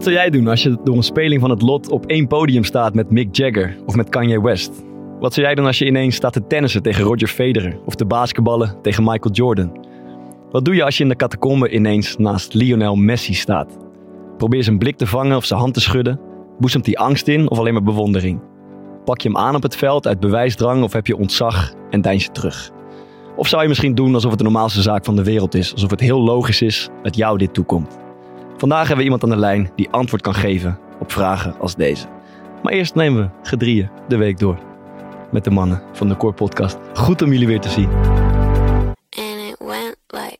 Wat zou jij doen als je door een speling van het lot op één podium staat met Mick Jagger of met Kanye West? Wat zou jij doen als je ineens staat te tennissen tegen Roger Federer of te basketballen tegen Michael Jordan? Wat doe je als je in de catacombe ineens naast Lionel Messi staat? Probeer zijn blik te vangen of zijn hand te schudden? Boezemt hij angst in of alleen maar bewondering? Pak je hem aan op het veld uit bewijsdrang of heb je ontzag en deins je terug? Of zou je misschien doen alsof het de normaalste zaak van de wereld is, alsof het heel logisch is dat jou dit toekomt? Vandaag hebben we iemand aan de lijn die antwoord kan geven op vragen als deze. Maar eerst nemen we gedrieën de week door met de mannen van de Core Podcast. Goed om jullie weer te zien. and it went like.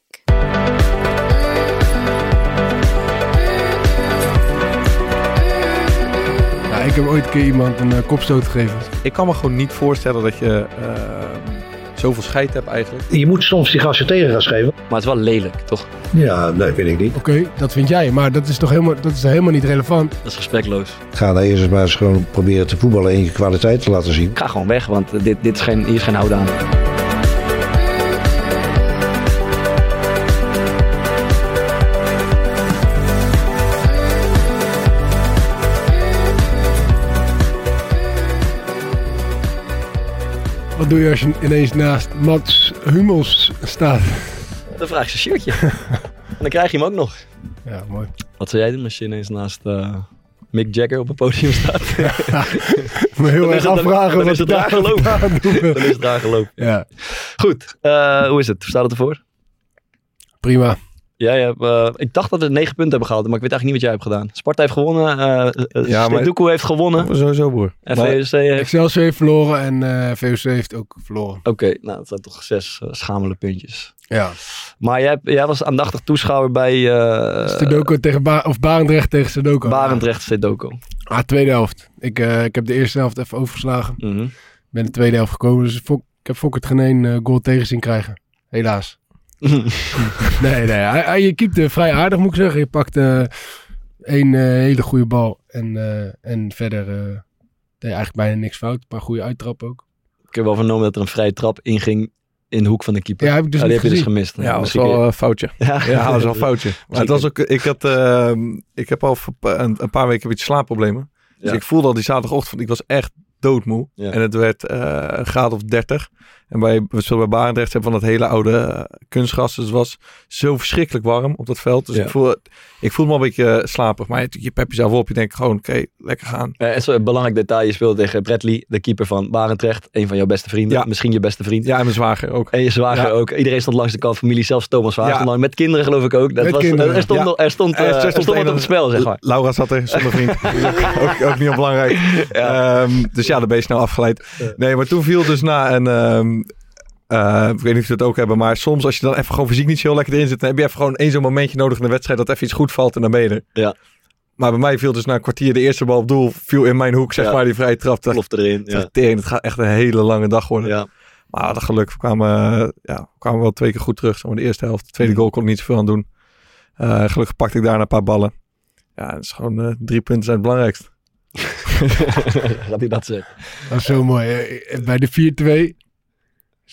Ja, ik heb ooit een keer iemand een eh, kopstoot gegeven. Ik kan me gewoon niet voorstellen dat je eh, zoveel scheid hebt eigenlijk. Je moet soms die gasten tegengas geven. Maar het is wel lelijk, toch? Ja, nee, weet ik niet. Oké, dat vind jij, maar dat is toch helemaal, dat is helemaal niet relevant. Dat is respectloos. Ga dan eerst maar eens gewoon proberen te voetballen en je kwaliteit te laten zien. Ga gewoon weg, want dit, dit is geen, hier is geen houden aan. Wat doe je als je ineens naast Mats Hummels staat? Dan vraag je zijn shirtje. en dan krijg je hem ook nog. Ja, mooi. Wat zou jij doen als je ineens naast eh, Mick Jagger op een podium staat? Me heel Dan is erg afvragen dan is het daar gelopen. dan is het daar gelopen. Ja, Goed, eh, hoe is het? Hoe staat het ervoor? prima. Jij hebt, eh, ik dacht dat we negen punten hebben gehaald, maar ik weet eigenlijk niet wat jij hebt gedaan. Sparta heeft gewonnen, Ja, maar- Stedoekoe heeft gewonnen. Sowieso, broer. En Maar- VOC heeft... Excelsior heeft verloren en eh VOC heeft ook verloren. Oké, nou dat zijn toch zes schamele puntjes. Ja. Maar jij, jij was aandachtig toeschouwer bij Sudoku tegen ba of Barendrecht tegen Sudoku. Barendrecht Stedoco. Ah, tweede helft. Ik, ik heb de eerste helft even overgeslagen. Mhm. ben de tweede helft gekomen. Dus ik heb Fokkert geen één eh, goal tegen zien krijgen. Helaas. Nee, nee. Hij, hij, je keepte vrij aardig, moet ik zeggen. Je pakte één eh, hele goede bal. En, eh, en verder eh, deed eigenlijk bijna niks fout. Een paar goede uittrappen ook. Ik heb wel vernomen dat er een vrije trap inging in de hoek van de keeper. Ja, heb ik dus Oh, die niet heb je dus gemist. Ja, dat was wel een je- foutje. ja. Ja, dat was wel een foutje. Maar het was ook, ik, had, ehm, ik heb al een, een paar weken een beetje slaapproblemen. Dus Ja. ik voelde al die zaterdagochtend, ik was echt doodmoe. Ja. En het werd eh, een graad of 30. En bij, we speelden bij Barendrecht hebben van dat hele oude eh, kunstgras. Dus het was zo verschrikkelijk warm op dat veld. Dus Ja. ik, voel, ik voelde me al een beetje eh, slapig. Maar je, je pep jezelf op. Je denkt gewoon, oké, lekker gaan. En zo'n belangrijk detail, je speelde tegen Bradley, de keeper van Barendrecht. Een van jouw beste vrienden, Ja. misschien je beste vriend. Ja, en mijn zwager ook. En je zwager ook. Iedereen stond langs de kant, familie, zelfs Thomas Zwager. Met kinderen geloof ik ook. Dat Met was, kinderen. Er stond, er stond, Er stond er een- op het spel, zeg maar. Laura zat er zonder vriend. ook, ook niet onbelangrijk. Ehm, dus ja, dan ben je snel afgeleid. Nee, maar toen viel dus na een... ehm, eh, ik weet niet of je dat ook hebben, maar soms als je dan even gewoon fysiek niet zo heel lekker erin zit, dan heb je even gewoon één zo'n momentje nodig in de wedstrijd dat even iets goed valt en dan ben je er. Ja. Maar bij mij viel dus na een kwartier de eerste bal op doel, viel in mijn hoek, zeg Ja. maar, die vrije trap. Erin. ja. Tering, het gaat echt een hele lange dag worden. Ja. Maar dat geluk, we kwamen, eh, ja, we kwamen wel twee keer goed terug. Zeg de eerste helft, de tweede Mhm. goal kon ik niet zoveel aan doen. Eh, gelukkig pakte ik daarna een paar ballen. Ja, het is gewoon drie punten zijn het belangrijkste. Gaat hij dat zeggen? Dat was zo mooi. Bij de 4-2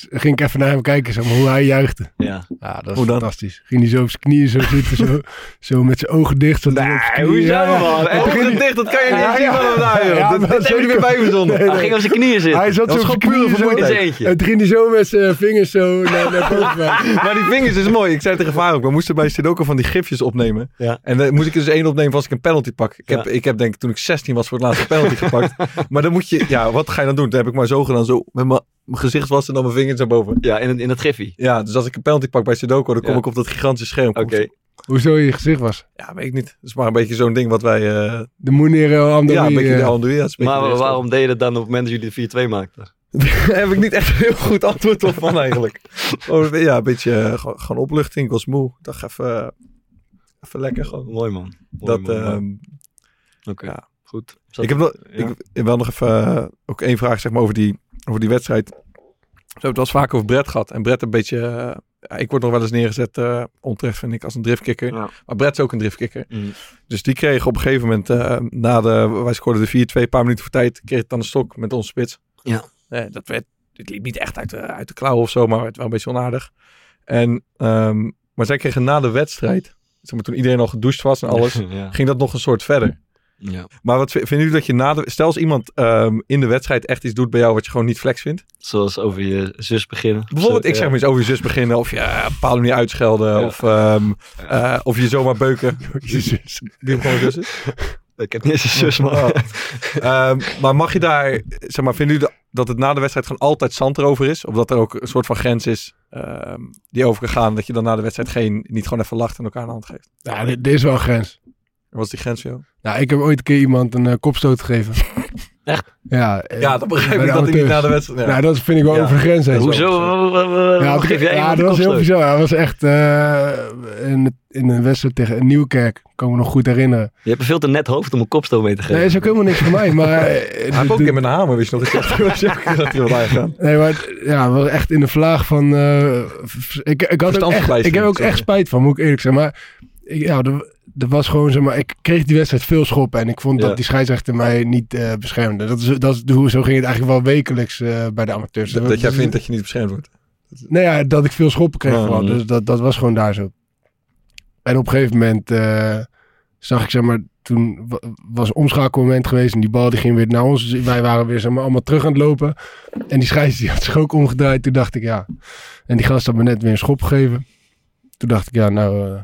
ging ik even naar hem kijken, zeg maar, hoe hij juichte. Ja. Ja, dat is Hoe fantastisch. Ging hij zo op zijn knieën zo zitten, zo, zo met zijn ogen dicht. Zo op zijn knieën. Ja, ja. En toen ging hij- dicht, dat kan je niet zien van hem daar, joh. Ja, Dat- zo heb ik verzonnen. Nee, Hij ging op zijn knieën zitten. Hij zat Dat zo op zijn knieën zo. En toen ging hij zo met zijn vingers zo naar, naar boven. Maar die vingers is mooi. Ik zei tegen Vaar ook, we moesten bij Sudoku van die gifjes opnemen. Ja. En dan moest ik er dus één opnemen als ik een penalty pak. Ik heb, ik heb denk ik toen ik 16 was voor het laatste penalty gepakt. Maar dan moet je, ja, wat ga je dan doen? Dan heb ik maar zo gedaan, zo met mijn mijn gezicht was en dan mijn vingers naar boven. Ja, in, het- in het griffie. Ja, dus als ik een penalty pak bij Sudoku, dan kom Ja. ik op dat gigantische scherm. Oké. Hoezo je gezicht was. Ja, weet ik niet. Dat is maar een beetje zo'n ding wat wij... eh, De Munir Amdoui. ja, een beetje de eh, Almdoe. Ja, is een beetje Maar de waarom deed je dat dan op het moment dat jullie de 4-2 maakten? Daar heb ik niet echt een heel goed antwoord op van eigenlijk. Oh, ja, een beetje eh, gewoon, gewoon opluchting. Ik was moe. Ik dacht even, eh, even lekker gewoon. Mooi man. Mooi, Dat, mooi. ehm, Oké, ja. goed. Zat- ik heb nog, ja. ik wil nog even eh, ook één vraag zeg maar, over, die, over die wedstrijd. We hebben het wel eens vaak over Brett gehad. En Brett een beetje... eh, ik word nog wel eens neergezet, eh, onterecht vind ik, als een driftkikker. Ja. Maar Brett is ook een driftkikker. Mm. Dus die kreeg op een gegeven moment, eh, na de, wij scoorden de 4-2, een paar minuten voor tijd, kreeg het dan een stok met onze spits. Ja. Dat werd, het liep niet echt uit de, uit de klauwen of zo, maar het wel een beetje onaardig. En, ehm, maar zij kregen na de wedstrijd, zeg maar, toen iedereen al gedoucht was en alles, ja. ging dat nog een soort verder. Ja. Maar wat vinden jullie dat je na de, stel als iemand ehm, in de wedstrijd echt iets doet bij jou wat je gewoon niet flex vindt? Zoals over je zus beginnen. Bijvoorbeeld, Zo, ik zeg ja. maar eens over je zus beginnen of je eh, op een bepaalde manier uitschelden Ja. of, ehm, eh, of je zomaar beuken. Die gewoon zus is. Ik heb niet eens een zus. Oh. Ehm, maar mag je daar, zeg maar, vinden jullie dat het na de wedstrijd gewoon altijd zand erover is? Of dat er ook een soort van grens is ehm, die over kan gaan, dat je dan na de wedstrijd geen, niet gewoon even lacht en elkaar een hand geeft? Ja, dit, dit is wel een grens. Wat is die grens voor jou? Nou, ik heb ooit een keer iemand een eh, kopstoot gegeven. Echt? Ja. eh, Ja, dat begrijp ik de dat hij niet na de wedstrijd... Ja. Nou, dat vind ik wel Ja. over de grens heen. Hoezo? Wat, Ja, geef jij ja, dat was een heel kopstoot? bizar. Hij was echt eh, in, in een wedstrijd tegen Nieuwkerk. Kan ik me nog goed herinneren. Je hebt een veel te net hoofd om een kopstoot mee te geven. Nee, is ook helemaal niks voor mij. Maar, Hij heeft ook de- een keer met een hamer, wist je nog? Ik was ook dat hij aangegaan. Nee, maar ja, we waren echt in de vlaag van... eh, v- ik, ik, had ook echt, ik heb ook echt spijt van, moet ik eerlijk zeggen. Maar ik, ja, er, er was gewoon, zeg maar... Ik kreeg die wedstrijd veel schoppen. En ik vond Ja. dat die scheidsrechter mij niet eh, beschermde. Dat is, dat is, hoe- zo ging het eigenlijk wel wekelijks eh, bij de amateurs. Dat, dat jij vindt dat je niet beschermd wordt. Nee, ja, dat ik veel schoppen kreeg Ah, vooral. mhm. Dus dat, dat was gewoon daar zo. En op een gegeven moment eh, zag ik, zeg maar, toen wa- was een omschakelmoment geweest en die bal die ging weer naar ons. Dus wij waren weer, zeg maar, allemaal terug aan het lopen. En die scheids die had zich ook omgedraaid. Toen dacht ik, ja. En die gast had me net weer een schop gegeven. Toen dacht ik, ja, nou,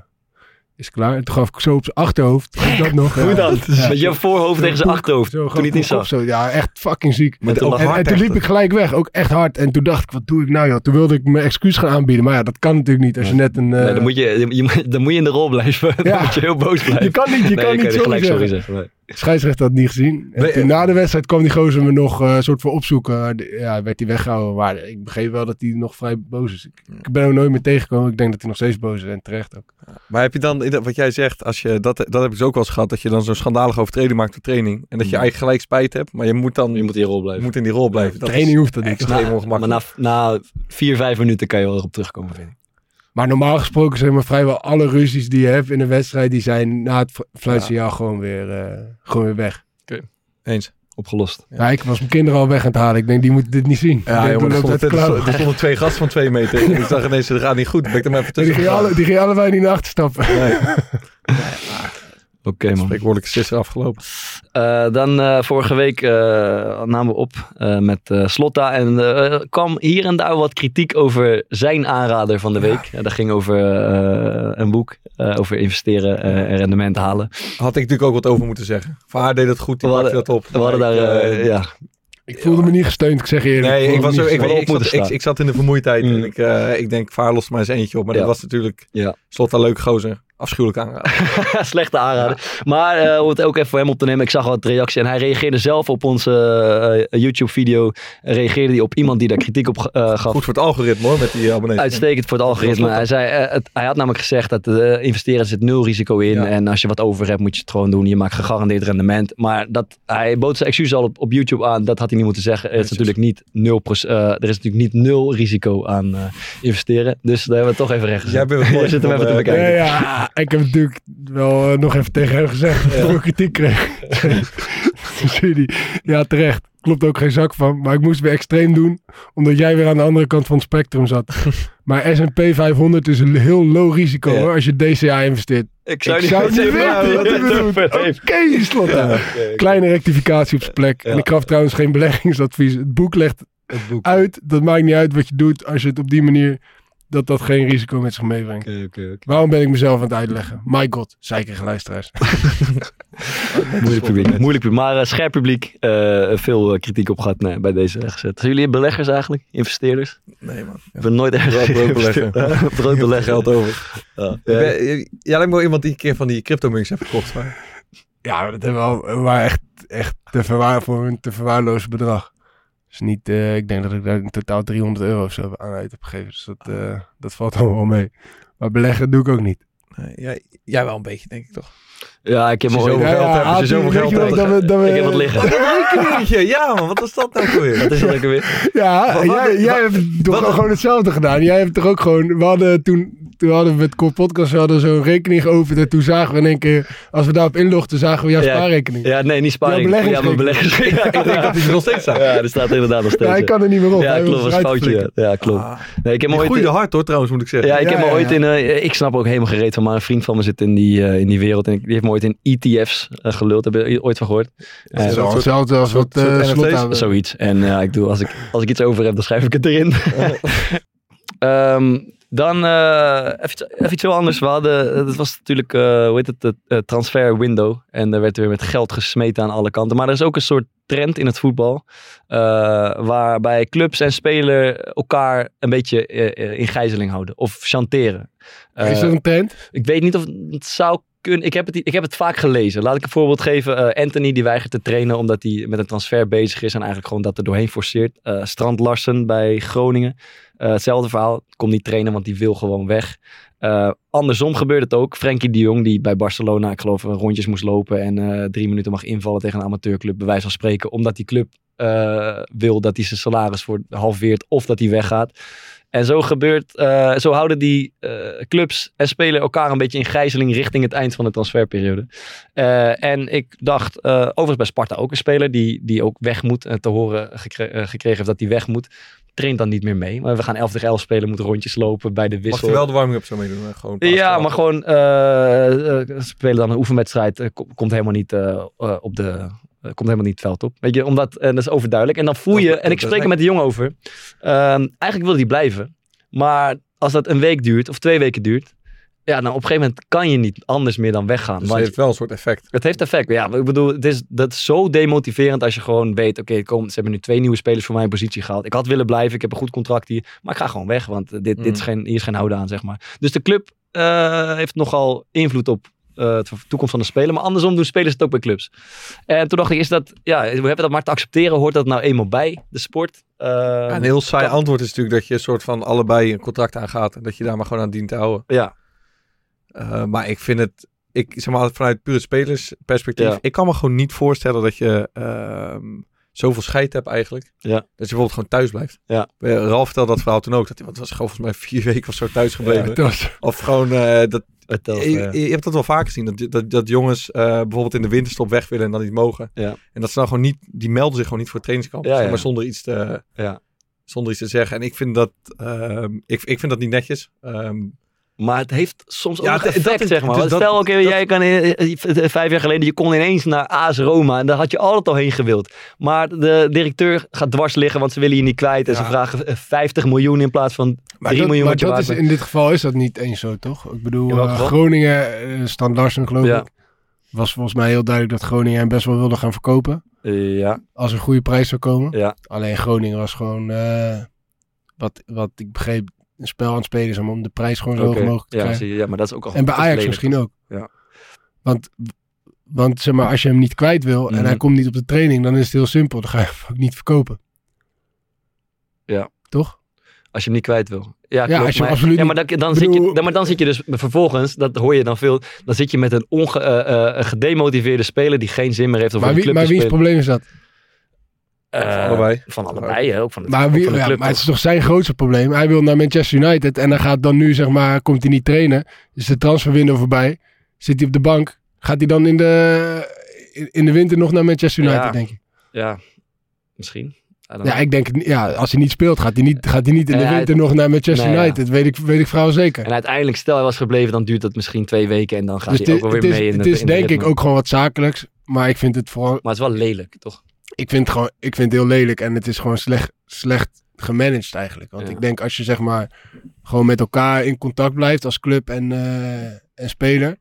is klaar. En toen gaf ik zo op zijn achterhoofd. Dat nog. Hoe dan? Ja. Met je voorhoofd tegen zijn achterhoofd. Zo, Toen niet zag. Zo. Ja, echt fucking ziek. En, en toen liep ik gelijk weg, ook echt hard. En toen dacht ik, wat doe ik nou joh? Toen wilde ik mijn excuus gaan aanbieden. Maar ja, dat kan natuurlijk niet als je net een... eh, Nee, dan, moet je, je, je- dan moet je in de rol blijven. Dan Ja. moet je heel boos blijven. je kan niet, je nee, kan niet kan sorry gelijk sorry zeggen. zeggen. Nee. Scheidsrechter had niet gezien. En Nee, toen eh, na de wedstrijd kwam die gozer me nog eh, een soort van opzoeken. De- Ja, werd hij weggehouden. Maar ik begreep wel dat hij nog vrij boos is. Ik, ik ben hem nooit meer tegengekomen. Ik denk dat hij nog steeds boos is. En terecht ook. Maar heb je dan, wat jij zegt, als je, dat, dat heb ik dus ook wel eens gehad, dat je dan zo'n schandalige overtreding maakt op training. En dat je eigenlijk gelijk spijt hebt, maar je moet dan Je moet in je rol je blijven. moet in die rol blijven. Dat Training hoeft dat niet. extreem Maar ongemakkelijk. na, na vier, vijf minuten kan je wel erop terugkomen, vind ik. Maar normaal gesproken zijn maar vrijwel alle ruzies die je hebt in een wedstrijd. Die zijn na het fl- fluitsignaal gewoon, weer, eh, gewoon weer weg. Eens. Opgelost. Ja, ik was mijn kinderen al weg aan het halen. Ik denk, die moeten dit niet zien. Ja, jongen, er, stonden, er, er twee gasten van twee meter. Ik zag ineens, dat gaat niet goed. Ben ik er maar even Die tussen gingen, alle, die gingen allebei niet naar achter stappen. Nee, Oké, man. spreekwoordelijke sisser afgelopen. Eh, dan eh, vorige week eh, namen we op met Slotta. En eh, kwam hier en daar wat kritiek over zijn aanrader van de week. Ja. dat ging over een boek. over investeren en rendement halen. Had ik natuurlijk ook wat over moeten zeggen. Van haar deed het goed, die We hadden- dat op. We hadden daar, ja, Ik voelde me niet gesteund, ik zeg je eerlijk. Nee, ik, was ik, ik, zat, ik, ik zat in de vermoeidheid Mm. en ik, eh, ik denk, Vaar lost er maar eens eentje op. Maar Ja. dat was natuurlijk ja. slot een leuke gozer. Afschuwelijk aanraden. Slechte aanrader. Maar eh, om het ook even voor hem op te nemen. Ik zag wat reactie. En hij reageerde zelf op onze eh, YouTube-video. Reageerde hij op iemand die daar kritiek op eh, gaf. Goed voor het algoritme hoor, met die abonnees. Uitstekend voor het algoritme. Hij, zei, eh, het, hij had namelijk gezegd dat eh, investeren er zit nul risico in. Ja. En als je wat over hebt, moet je het gewoon doen. Je maakt gegarandeerd rendement. Maar dat, hij bood zijn excuus al op, op YouTube aan. Dat had hij niet moeten zeggen. Er is natuurlijk niet nul, eh, er is natuurlijk niet nul risico aan eh, investeren. Dus daar hebben we het toch even recht gezet. Jij bent het mooi Je zit hem van, even te bekijken. Ja, ja, ik heb natuurlijk wel eh, nog even tegen hem gezegd dat ik kritiek kreeg. Ja terecht, klopt ook geen zak van. Maar ik moest weer extreem doen, omdat jij weer aan de andere kant van het spectrum zat. Maar S&P 500 is een heel low risico Ja. hoor, als je DCA investeert. Ik zou ik niet zou niet weten wat hij heeft. Oké, slot Kleine rectificatie op zijn plek. Ja. En ik gaf trouwens geen beleggingsadvies. Het boek legt Het boek. uit, dat maakt niet uit wat je doet als je het op die manier dat dat geen risico met zich meebrengt. Oké, oké, oké. Waarom ben ik mezelf aan het uitleggen? My god, zeikerige luisteraars. Moeilijk publiek. Moeilijk publiek. Maar eh, scherp publiek. eh, veel eh, kritiek op gehad nee, bij deze weggezet. Zijn jullie beleggers eigenlijk? Investeerders? Nee, man. Ik ben nooit erg Broodbelegger. Broodbelegger. Geld over. Ja. Ik ben- Jij lijkt me wel iemand die een keer van die crypto-munks heeft gekocht. Maar... Ja, dat hebben we al, maar echt, echt te verwaar, voor een te verwaarlozen bedrag. Dus niet, eh, ik denk dat ik daar in totaal 300 euro of zo aan uit heb gegeven. Dus dat, eh, dat valt allemaal wel mee. Maar beleggen doe ik ook niet. Nee, jij, jij wel een beetje, denk ik toch? Ja, ik heb ooit... zoveel geld als je zoveel geld je nog hebt, dat we- dat we- Ik heb wat liggen. Ja, man. Wat was dat nou voor weer? Wat is dat lekker weer? Ja, Wat- jij, wat- jij hebt toch gewoon hetzelfde gedaan. Jij hebt toch ook gewoon... We hadden toen, toen hadden we met Core Podcast we hadden zo'n rekening geopend. En toen zagen we in één keer... Als we daarop inlogden, zagen we jouw Ja, spaarrekening. Ja, nee, niet. Jouw Ja, mijn beleggingsrekening. beleggers. Ik denk dat die er nog steeds zijn. Ja, er staat inderdaad nog steeds. Ja, ik ja. kan er niet meer op. Ja, Hij klopt, was foutje. Ja, ja klopt. Ah, Nee, ik heb ooit... groeide hard hoor, trouwens, moet ik zeggen. Ja, ik Ja, heb me ja, ooit ja. in... eh, ik snap ook helemaal gereed van, maar een vriend van me zit in die, eh, in die wereld. En ik- die heeft me ooit in ETF's eh, geluld. Heb je ooit van gehoord? Eh, Zo, Hetzelfde als wat eh slot. Zoiets. En ja, ik doe, als, ik, als ik iets over heb, dan schrijf ik het erin. Ehm, dan eh, even, iets- even iets heel anders. We hadden, het was natuurlijk, eh, hoe heet het, de eh, transfer window. En er werd weer met geld gesmeten aan alle kanten. Maar er is ook een soort trend in het voetbal. waarbij clubs en speler elkaar een beetje in gijzeling houden. Of chanteren. Is dat een trend? ik weet niet of het zou kunnen. Ik heb het, ik heb het vaak gelezen. Laat ik een voorbeeld geven. Anthony die weigert te trainen omdat hij met een transfer bezig is. En eigenlijk gewoon dat er doorheen forceert. Strand Larsen bij Groningen. Eh, hetzelfde verhaal. Komt niet trainen want die wil gewoon weg. Eh, andersom gebeurt het ook. Frenkie de Jong die bij Barcelona ik geloof rondjes moest lopen. En eh, drie minuten mag invallen tegen een amateurclub. Bij wijze van spreken. Omdat die club eh, wil dat hij zijn salaris voor halveert. Of dat hij weggaat. En zo gebeurt, eh, zo houden die eh, clubs en spelen elkaar een beetje in gijzeling richting het eind van de transferperiode. Eh, en ik dacht, eh, overigens bij Sparta ook een speler die, die ook weg moet, te horen gekre- eh, gekregen heeft dat hij weg moet. Traint dan niet meer mee. Maar we gaan 11 tegen 11 spelen, moeten rondjes lopen bij de Mag wissel. je wel de warming-up zo meedoen? eh, Gewoon Ja, maar gewoon eh, eh, spelen dan een oefenwedstrijd. eh, ko- komt helemaal niet eh, eh, op de. eh, komt helemaal niet het veld op. Weet je, omdat, en dat is overduidelijk. En dan voel je, en ik spreek er met de jongen over. Ehm, eigenlijk wil hij blijven. Maar als dat een week duurt of twee weken duurt. Ja, dan op een gegeven moment kan je niet anders meer dan weggaan. Dus het heeft wel een soort effect. het heeft effect. Ja, ik bedoel, het is, dat is zo demotiverend als je gewoon weet, oké, kom, ze hebben nu twee nieuwe spelers voor mijn positie gehaald. Ik had willen blijven, ik heb een goed contract hier, maar ik ga gewoon weg, want eh, dit, dit is Mm. geen, hier is geen houden aan, zeg maar. Dus de club eh, heeft nogal invloed op eh, de toekomst van de speler, maar andersom doen spelers het ook bij clubs. En toen dacht ik, is dat, ja, we hebben dat maar te accepteren, hoort dat nou eenmaal bij de sport? Eh, Ja, een heel saai antwoord is natuurlijk dat je een soort van allebei een contract aangaat. En dat je daar maar gewoon aan dient te houden. ja, Eh, maar ik vind het, ik zeg maar vanuit pure spelersperspectief. Ja. Ik kan me gewoon niet voorstellen dat je ehm, zoveel scheid hebt eigenlijk. Ja. Dat je bijvoorbeeld gewoon thuis blijft. Ja. Eh, Ralf vertelde dat verhaal toen ook. Dat hij, wat was gewoon volgens mij vier weken of zo thuis gebleven. Ja, dat was- Of gewoon, eh, dat, telt, je, je hebt dat wel vaker gezien. Dat, dat, dat jongens eh, bijvoorbeeld in de winterstop weg willen en dan niet mogen. Ja. En dat ze dan gewoon niet, die melden zich gewoon niet voor het trainingskamp. Ja, zeg ja. maar zonder iets te, ja. zonder iets te zeggen. En ik vind dat, ehm, ik, ik vind dat niet netjes. Ehm, Maar het heeft soms ook Ja, effect, dat- zeg maar. dat- Stel, oké, jij kan in- eh, vijf jaar geleden, je kon ineens naar AS Roma. En daar had je altijd al heen gewild. Maar de directeur gaat dwars liggen, want ze willen je niet kwijt. En ze vragen eh, 50 miljoen in plaats van 3 Maar, dat, miljoen maar wat je dat waard is, in dit geval is dat niet eens zo, toch? Ik bedoel, eh? Groningen, eh, Stan Larsen geloof Ja. ik, was volgens mij heel duidelijk dat Groningen hem best wel wilde gaan verkopen. Eh, ja, Als er een goede prijs zou komen. ja, Alleen Groningen was gewoon, eh, wat, wat ik begreep, een spel aan het spelen is om- om de prijs gewoon zo hoog mogelijk te ja, krijgen. zie je, ja, maar dat is ook al En bij Ajax lelijk. misschien ook. Ja. Want, want zeg maar, als je hem niet kwijt wil en Mhm. hij komt niet op de training, dan is het heel simpel. Dan ga je hem ook niet verkopen. Ja. Toch? Als je hem niet kwijt wil. Ja, Ja, klopt, maar, absoluut ja, maar dan, dan, zit je, dan, maar dan zit je dus vervolgens, dat hoor je dan veel, dan zit je met een onge, eh, eh, gedemotiveerde speler die geen zin meer heeft om voor Maar, wie, maar probleem is dat? Eh, Van allebei. Van allebei, hè, ook van, het, Maar, wie, van de ja, club. maar het is toch zijn grootste probleem. Hij wil naar Manchester United en hij gaat dan nu, zeg maar, komt hij niet trainen. Is de transferwindow voorbij. Zit hij op de bank. Gaat hij dan in de, in, de winter nog naar Manchester United, Ja. denk ik. Ja, misschien. Ja, ik denk, ja, als hij niet speelt, gaat hij niet, gaat hij niet in de Ja, winter nog naar Manchester nee, ja. United. Weet ik, weet ik vrouwen zeker. En uiteindelijk, stel hij was gebleven, dan duurt dat misschien twee weken en dan gaat Dus hij ook wel weer is, mee in het het is in de denk ik ook gewoon wat zakelijks. Maar ik vind het vooral, Maar het is wel lelijk, toch? Ik vind het gewoon, ik vind het heel lelijk. En het is gewoon slecht, slecht gemanaged eigenlijk. Want Ja. ik denk als je zeg maar gewoon met elkaar in contact blijft als club en, eh, en speler,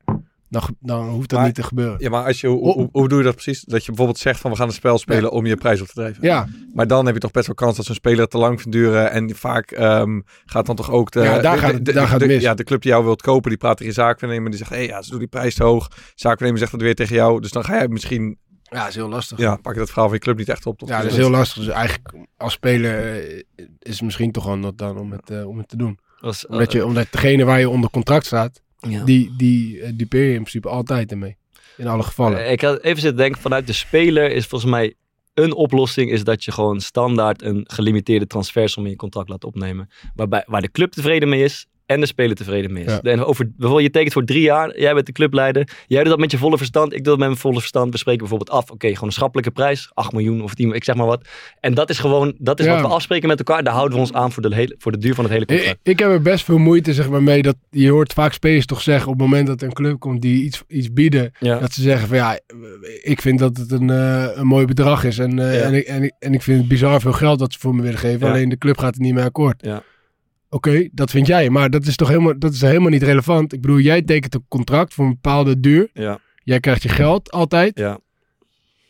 dan, dan hoeft dat Maar- niet te gebeuren. Ja, maar als je, hoe, hoe, hoe doe je dat precies? Dat je bijvoorbeeld zegt van we gaan een spel spelen om je prijs op te drijven. Ja, Maar dan heb je toch best wel kans dat zo'n speler te lang vindt duren. En vaak ehm, gaat dan toch ook de, Ja, daar de, gaat de, het- de- daar gaat het de- mis. Ja, de club die jou wilt kopen, die praat tegen je zaakwaarnemer. Die zegt, hé, hey, ja, ze doen die prijs te hoog. Zaakwaarnemer zegt dat weer tegen jou. Dus dan ga jij misschien, ja, dat is heel lastig. ja, pak je dat verhaal van je club niet echt op. Tot Ja, dat is heel lastig. Dus eigenlijk als speler eh, is het misschien toch wel nut dan om het, eh, om het te doen. Omdat, je, omdat degene waar je onder contract staat, ja. die, die eh, dupeer je in principe altijd ermee. In alle gevallen. Eh, Ik had even zitten denken, vanuit de speler is volgens mij een oplossing is dat je gewoon standaard een gelimiteerde transfersom in je contract laat opnemen. Waarbij, waar de club tevreden mee is en de speler tevreden mee is. Ja. En over, bijvoorbeeld je tekent voor drie jaar, jij bent de clubleider, jij doet dat met je volle verstand, ik doe dat met mijn volle verstand. We spreken bijvoorbeeld af, oké, gewoon een schappelijke prijs, 8 miljoen of 10, ik zeg maar wat. En dat is gewoon, dat is Ja. wat we afspreken met elkaar, daar houden we ons aan voor de, hele, voor de duur van het hele contract. ik heb er best veel moeite zeg maar, mee dat je hoort vaak spelers toch zeggen op het moment dat een club komt die iets, iets bieden. Ja. Dat ze zeggen van ja, ik vind dat het een, eh, een mooi bedrag is. En, eh, en, ik, en, ik, en ik vind het bizar veel geld dat ze voor me willen geven. Alleen de club gaat er niet mee akkoord. Ja. Oké, dat vind jij. Maar dat is toch helemaal, dat is helemaal niet relevant. Ik bedoel, jij tekent een contract voor een bepaalde duur. Ja. Jij krijgt je geld altijd. Ja.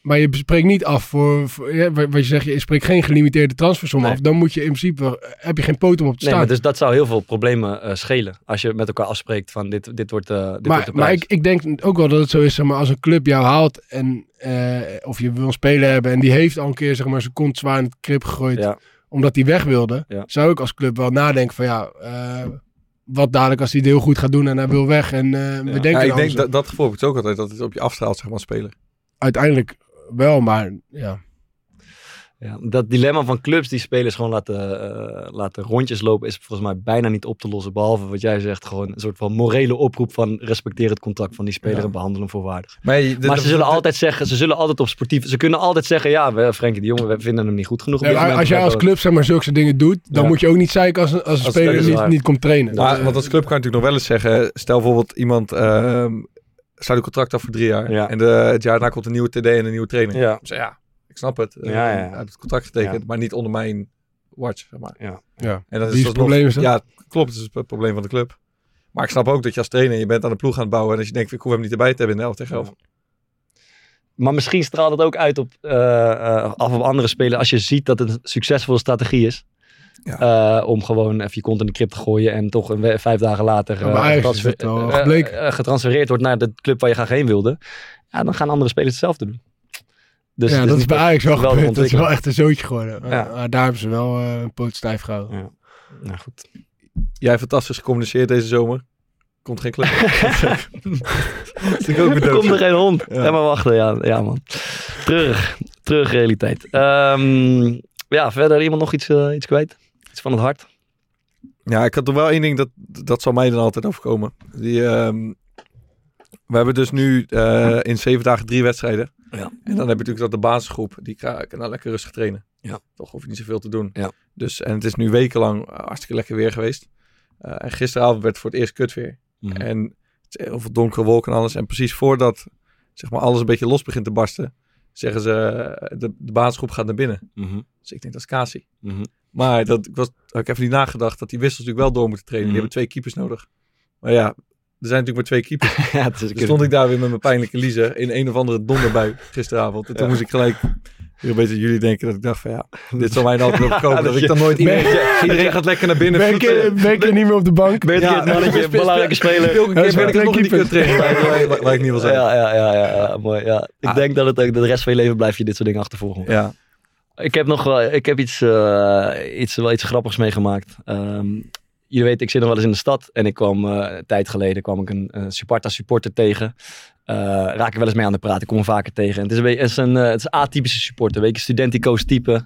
Maar je spreekt niet af voor, voor ja, wat je zegt, je spreekt geen gelimiteerde transfersom Nee. af. Dan moet je in principe, heb je geen poten om op te Nee, staan. maar dus dat zou heel veel problemen eh, schelen. Als je met elkaar afspreekt van dit, dit wordt, eh dit wordt maar de maar ik, ik denk ook wel dat het zo is, zeg maar, als een club jou haalt en eh, of je wil een speler hebben en die heeft al een keer zeg maar, zijn kont zwaar in het krip gegooid Ja. Omdat hij weg wilde, Ja. zou ik als club wel nadenken van ja, eh, wat dadelijk als hij het heel goed gaat doen en hij wil weg en eh, we denken Ja, ik denk dat, dat gevoel heb ik ook altijd, dat het op je afstraalt, zeg maar, als speler. uiteindelijk wel, maar ja. Ja, dat dilemma van clubs die spelers gewoon laten, eh, laten rondjes lopen is volgens mij bijna niet op te lossen. Behalve wat jij zegt, gewoon een soort van morele oproep van respecteer het contract van die speler Ja. en behandel hem voorwaardig. Maar, je- de- Maar de- ze zullen de- altijd zeggen, ze zullen altijd op sportief, ze kunnen altijd zeggen, ja, we, Frenkie de Jonge, we vinden hem niet goed genoeg. als jij als club zeg maar zulke dingen doet, dan Ja. moet je ook niet zeiken als een, als een Als- speler niet, waar. niet komt trainen. Maar, Dat, want als club kan je natuurlijk nog wel eens zeggen, stel bijvoorbeeld iemand ehm sluit een contract af voor drie jaar. Ja. En de, het jaar daarna komt een nieuwe TD en een nieuwe trainer. Ja. Dus ja, ik snap het. Ja, ja. Hij heeft het contract getekend, Ja. maar niet onder mijn watch, zeg maar. Ja. ja. En dat Wie is het alsnog- probleem? Ja, klopt. Het is het probleem van de club. Maar ik snap ook dat je als trainer, je bent aan de ploeg aan het bouwen. En als je denkt, ik hoef hem niet erbij te hebben in de 11 tegen 11. Maar misschien straalt het ook uit op, eh, eh, af op andere spelers als je ziet dat het een succesvolle strategie is. Eh, om gewoon even je kont in de krip te gooien en toch een vijf dagen later Ja, getransfer- gebleken. getransfereerd wordt naar de club waar je graag heen wilde. Ja, dan gaan andere spelers hetzelfde doen. Dus ja, dat is bij Ajax wel gebeurd. Dat is wel echt een zootje geworden. Ja. Maar daar hebben ze wel eh, een poot stijf gehouden. Ja. Nou goed. Jij hebt fantastisch gecommuniceerd deze zomer. Komt geen club. Er komt er geen hond. Ja. Maar wachten, ja, ja man. Terug. Terug realiteit. Ehm, ja, verder iemand nog iets, eh, iets kwijt? Iets van het hart? Ja, ik had er wel één ding, dat, dat zal mij dan altijd overkomen. Die, ehm, we hebben dus nu eh, in zeven dagen drie wedstrijden. Ja. En dan heb je natuurlijk dat de basisgroep, die ka- kan nou lekker rustig trainen. Ja. Toch hoef je niet zoveel te doen. Ja. Dus, en het is nu wekenlang eh, hartstikke lekker weer geweest. Eh, en gisteravond werd voor het eerst kut weer. Mhm. En het is heel veel donkere wolken en alles. En precies voordat zeg maar, alles een beetje los begint te barsten, zeggen ze, eh, de, de basisgroep gaat naar binnen. Mhm. Dus ik denk, dat is Kasi. Mhm. Maar dat, ik was, had ik even niet nagedacht dat die wissels natuurlijk wel door moeten trainen. Die hebben twee keepers nodig. Maar ja, er zijn natuurlijk maar twee keepers. ja, Dus stond ik daar weer met mijn pijnlijke liezen in een of andere donderbui gisteravond. En toen Ja. moest ik gelijk weer een beetje jullie denken dat ik dacht van ja, dit zal mij nou altijd overkomen. Dat dat ik dan nooit... Ben- Iedereen, iedereen gaat lekker naar binnen Ben je, fietsen. ben je niet meer op de bank? Ben je Ja. het mannetje, belangrijke speler. Elke keer ben ik nog terecht waar, ik niet wil zijn. Ja, ja, ja, ja, ja, mooi. Ja. Ik Ah. denk dat het ook de rest van je leven blijf je dit soort dingen achtervolgen. Ja. Ik heb nog wel, ik heb iets, eh, iets, wel iets grappigs meegemaakt. Ehm jullie weten, ik zit nog wel eens in de stad en ik kwam eh, een tijd geleden kwam ik een, een Sparta supporter tegen. Eh, raak ik wel eens mee aan de praat. Ik kom hem vaker tegen. En het is een, het is een, eh, het is een atypische supporter. Weet je, studentico's type.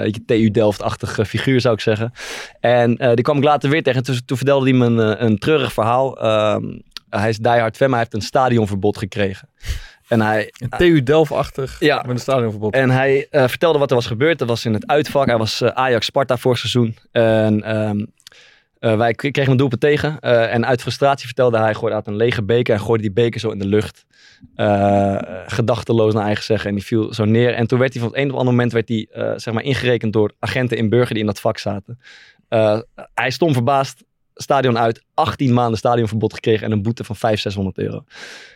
weet je, TU Delft-achtige figuur zou ik zeggen. En die kwam ik later weer tegen. En toen, toen vertelde hij me een, een treurig verhaal. Ehm, hij is diehard fan, maar hij heeft een stadionverbod gekregen. En hij, Een TU Delft-achtig Ja. met een stadionverbod. en hij vertelde wat er was gebeurd. Dat was in het uitvak. Hij was Ajax-Sparta vorig seizoen. En ehm, eh, wij kregen een doelpunt tegen. Eh, en uit frustratie vertelde hij, gooide uit een lege beker. En gooide die beker zo in de lucht. eh, gedachteloos naar eigen zeggen. En die viel zo neer. En toen werd hij van het een op het andere moment werd hij, zeg maar ingerekend door agenten in Burger die in dat vak zaten. Hij stond verbaasd. Stadion uit, 18 maanden stadionverbod gekregen en een boete van 500, 600 euro.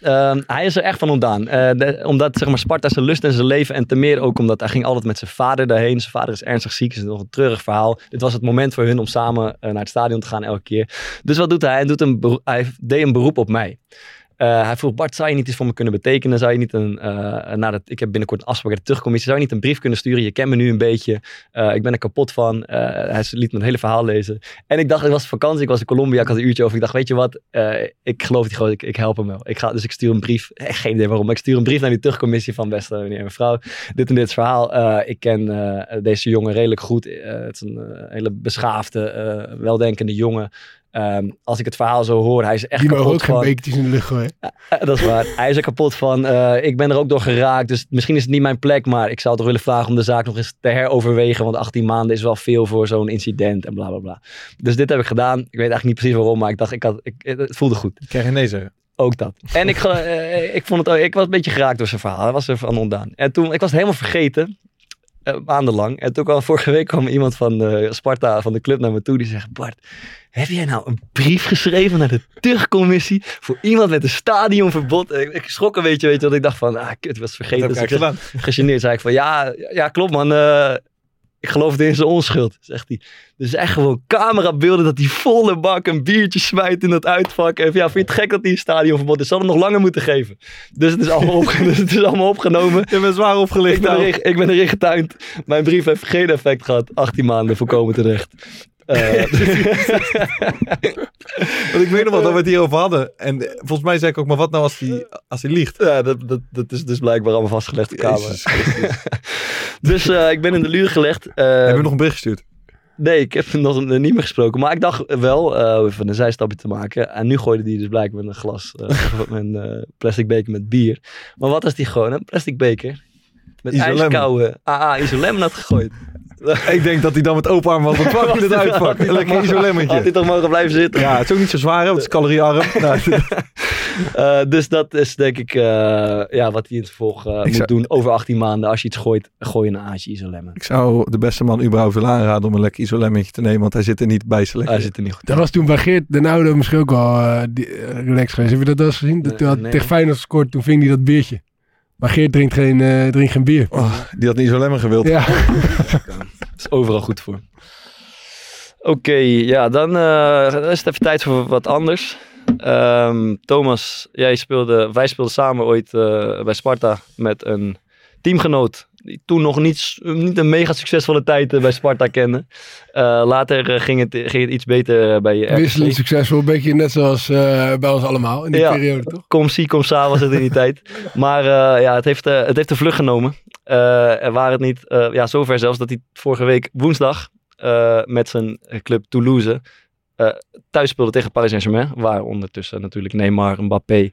Ehm, hij is er echt van ontdaan. Eh, omdat zeg maar, Sparta zijn lust en zijn leven. En te meer ook omdat hij ging altijd met zijn vader daarheen. Zijn vader is ernstig ziek. Is nog een treurig verhaal. Dit was het moment voor hun om samen eh, naar het stadion te gaan elke keer. Dus wat doet hij? Hij, doet een hij deed een beroep op mij. Eh, hij vroeg, Bart, zou je niet iets voor me kunnen betekenen? Zou je niet een, eh nadat, ik heb binnenkort een afspraak de terugcommissie, zou je niet een brief kunnen sturen? Je kent me nu een beetje. Eh, ik ben er kapot van. Hij liet me een hele verhaal lezen. En ik dacht, het was vakantie, ik was in Colombia, ik had een uurtje over. Ik dacht, weet je wat, ik geloof die gewoon, ik, ik help hem wel. Ik ga, dus ik stuur een brief, eh, geen idee waarom, maar ik stuur een brief naar die terugcommissie van beste meneer en mevrouw. Dit en dit verhaal. Ik ken deze jongen redelijk goed. Het is een hele beschaafde, weldenkende jongen. Ehm, als ik het verhaal zo hoor, hij is echt Die kapot ook geen van. bekertjes in de lucht gooien. Eh, dat is waar. Hij is er kapot van. Eh, ik ben er ook door geraakt. Dus misschien is het niet mijn plek. Maar ik zou toch willen vragen om de zaak nog eens te heroverwegen. Want 18 maanden is wel veel voor zo'n incident en bla bla bla. Dus dit heb ik gedaan. Ik weet eigenlijk niet precies waarom. Maar ik dacht, ik had, ik, het voelde goed. Ik krijg nee zeggen. Ook dat. En ik, eh, ik, vond het, ook- ik was een beetje geraakt door zijn verhaal. Hij was er van ontdaan. En toen, ik was het helemaal vergeten. Eh, maandenlang. En toen kwam vorige week kwam iemand van eh, Sparta, van de club, naar me toe. Die zegt, Bart, heb jij nou een brief geschreven naar de terugcommissie voor iemand met een stadionverbod? Ik, ik schrok een beetje, weet je, want ik dacht van, ah, kut, was Dat vergeten. ik Dus ik gegeneerd zei ik van, ja, ja klopt man, eh, ik geloofde in zijn onschuld, zegt hij. Dus echt gewoon camerabeelden dat hij volle bak een biertje smijt in dat uitvak. En ja, vind je het gek dat hij een stadionverbod is? Ze hadden hem nog langer moeten geven. Dus het is allemaal, opge- dus het is allemaal opgenomen. Je bent zwaar opgelicht. Ik ben, erin, ik ben erin getuind. Mijn brief heeft geen effect gehad. 18 maanden voorkomen terecht. Eh, Want ik weet nog wel dat we het hierover hadden. En volgens mij zei ik ook, maar wat nou als hij als hij liegt? ja, dat, dat, dat is dus blijkbaar allemaal vastgelegd. Jezus Christus. Dus eh, ik ben in de luur gelegd. Eh, Heb je nog een bericht gestuurd? Nee, ik heb nog niet meer gesproken. Maar ik dacht wel, om even een zijstapje te maken. En nu gooide hij dus blijkbaar met een glas, met een plastic beker met bier. Maar wat is die gewoon? Een plastic beker met ijskoude AA isolem had gegooid. Ik denk dat hij dan met open arm was ontvangen in het uitvak. Lekker Had hij isolemmetje. toch mogen blijven zitten? Ja, het is ook niet zo zwaar, hè, want het is caloriearm. Nou, Eh, dus dat is denk ik eh, ja, wat hij in het vervolg eh, moet zou- doen. Over 18 maanden, als je iets gooit, gooi je een aasje isolemmen. ik zou de beste man überhaupt willen aanraden om een lekker isolemmetje te nemen, want hij zit er niet bij selectie. Hij zit er niet goed Dat was toen bij Geert de Noude misschien ook wel eh, die, relaxed geweest. Heb je dat wel eens gezien? Dat toen had nee. tegen Feyenoord gescoord, toen ving hij dat biertje. Maar Geert drinkt geen, eh, drinkt geen bier. Oh, die had een isolemmer gewild. Ja. Is overal goed voor. Oké, ja, dan eh, dan is het even tijd voor wat anders. Ehm, Thomas, jij speelde, wij speelden samen ooit eh, bij Sparta met een teamgenoot. Die toen nog niet, niet een mega succesvolle tijd eh, bij Sparta kende. Eh, later eh, ging, het, ging het iets beter bij RKC. Wisselend succesvol, een beetje net zoals bij ons allemaal in die Ja. periode, toch? Kom zie, kom sa was het in die tijd. Maar ja, het heeft, het heeft de vlucht genomen. Er waren het niet, ja, zover zelfs dat hij vorige week woensdag met zijn club Toulouse thuis speelde tegen Paris Saint-Germain. Waar ondertussen natuurlijk Neymar, Mbappé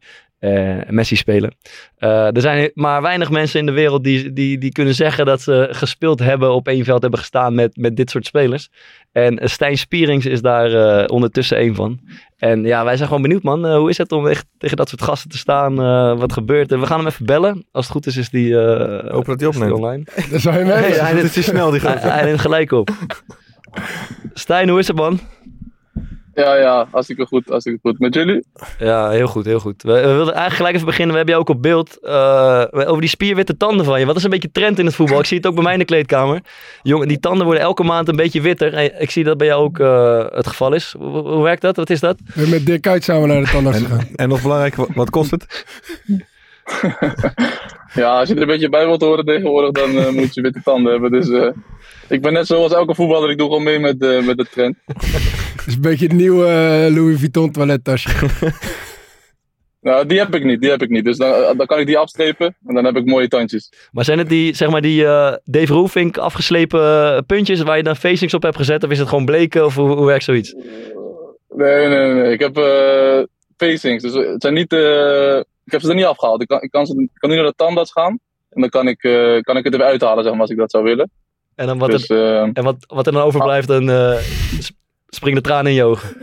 Messi spelen. Eh, er zijn maar weinig mensen in de wereld die, die, die kunnen zeggen dat ze gespeeld hebben, op één veld hebben gestaan met, met dit soort spelers. En eh, Stijn Spierings is daar eh, ondertussen één van. En ja, wij zijn gewoon benieuwd, man. Eh, hoe is het om echt tegen dat soort gasten te staan? Eh, wat gebeurt er? We gaan hem even bellen. Als het goed is, is die, eh, Hopen dat hij opneemt. online. Dat zou je mee hij Het is snel, die hij neemt gelijk op. Stijn, hoe is het, man? Ja, ja, hartstikke goed, hartstikke goed. Met jullie? Ja, heel goed, heel goed. We, we wilden eigenlijk gelijk even beginnen. We hebben jou ook op beeld. eh, over die spierwitte tanden van je. Wat is een beetje trend in het voetbal? Ik zie het ook bij mij in de kleedkamer. Jongen, die tanden worden elke maand een beetje witter. En ik zie dat bij jou ook eh, het geval is. Hoe, hoe werkt dat? Wat is dat? We zijn met Dirk Kuyt samen naar de tandarts gegaan. En, en nog belangrijk, wat, wat kost het? Ja, als je er een beetje bij wilt horen tegenwoordig, dan eh, moet je witte tanden hebben. Dus eh, ik ben net zoals elke voetballer, ik doe gewoon mee met, eh, met de trend. Het is een beetje het nieuwe Louis Vuitton toilettasje. Nou, die heb ik niet, die heb ik niet. Dus dan, dan kan ik die afstrepen en dan heb ik mooie tandjes. Maar zijn het die, zeg maar, die eh, Dave Roelvink afgeslepen puntjes waar je dan facings op hebt gezet? Of is het gewoon bleken? Of hoe, hoe werkt zoiets? Nee, nee, nee. nee. Ik heb eh, facings, dus het zijn niet... eh, ik heb ze er niet afgehaald. Ik kan, ik kan, ze, ik kan nu naar de tandarts gaan en dan kan ik, eh, kan ik het even uithalen, zeg maar, als ik dat zou willen. En, dan wat, dus er, eh, en wat, wat er dan overblijft, dan eh, s- springen de tranen in je ogen.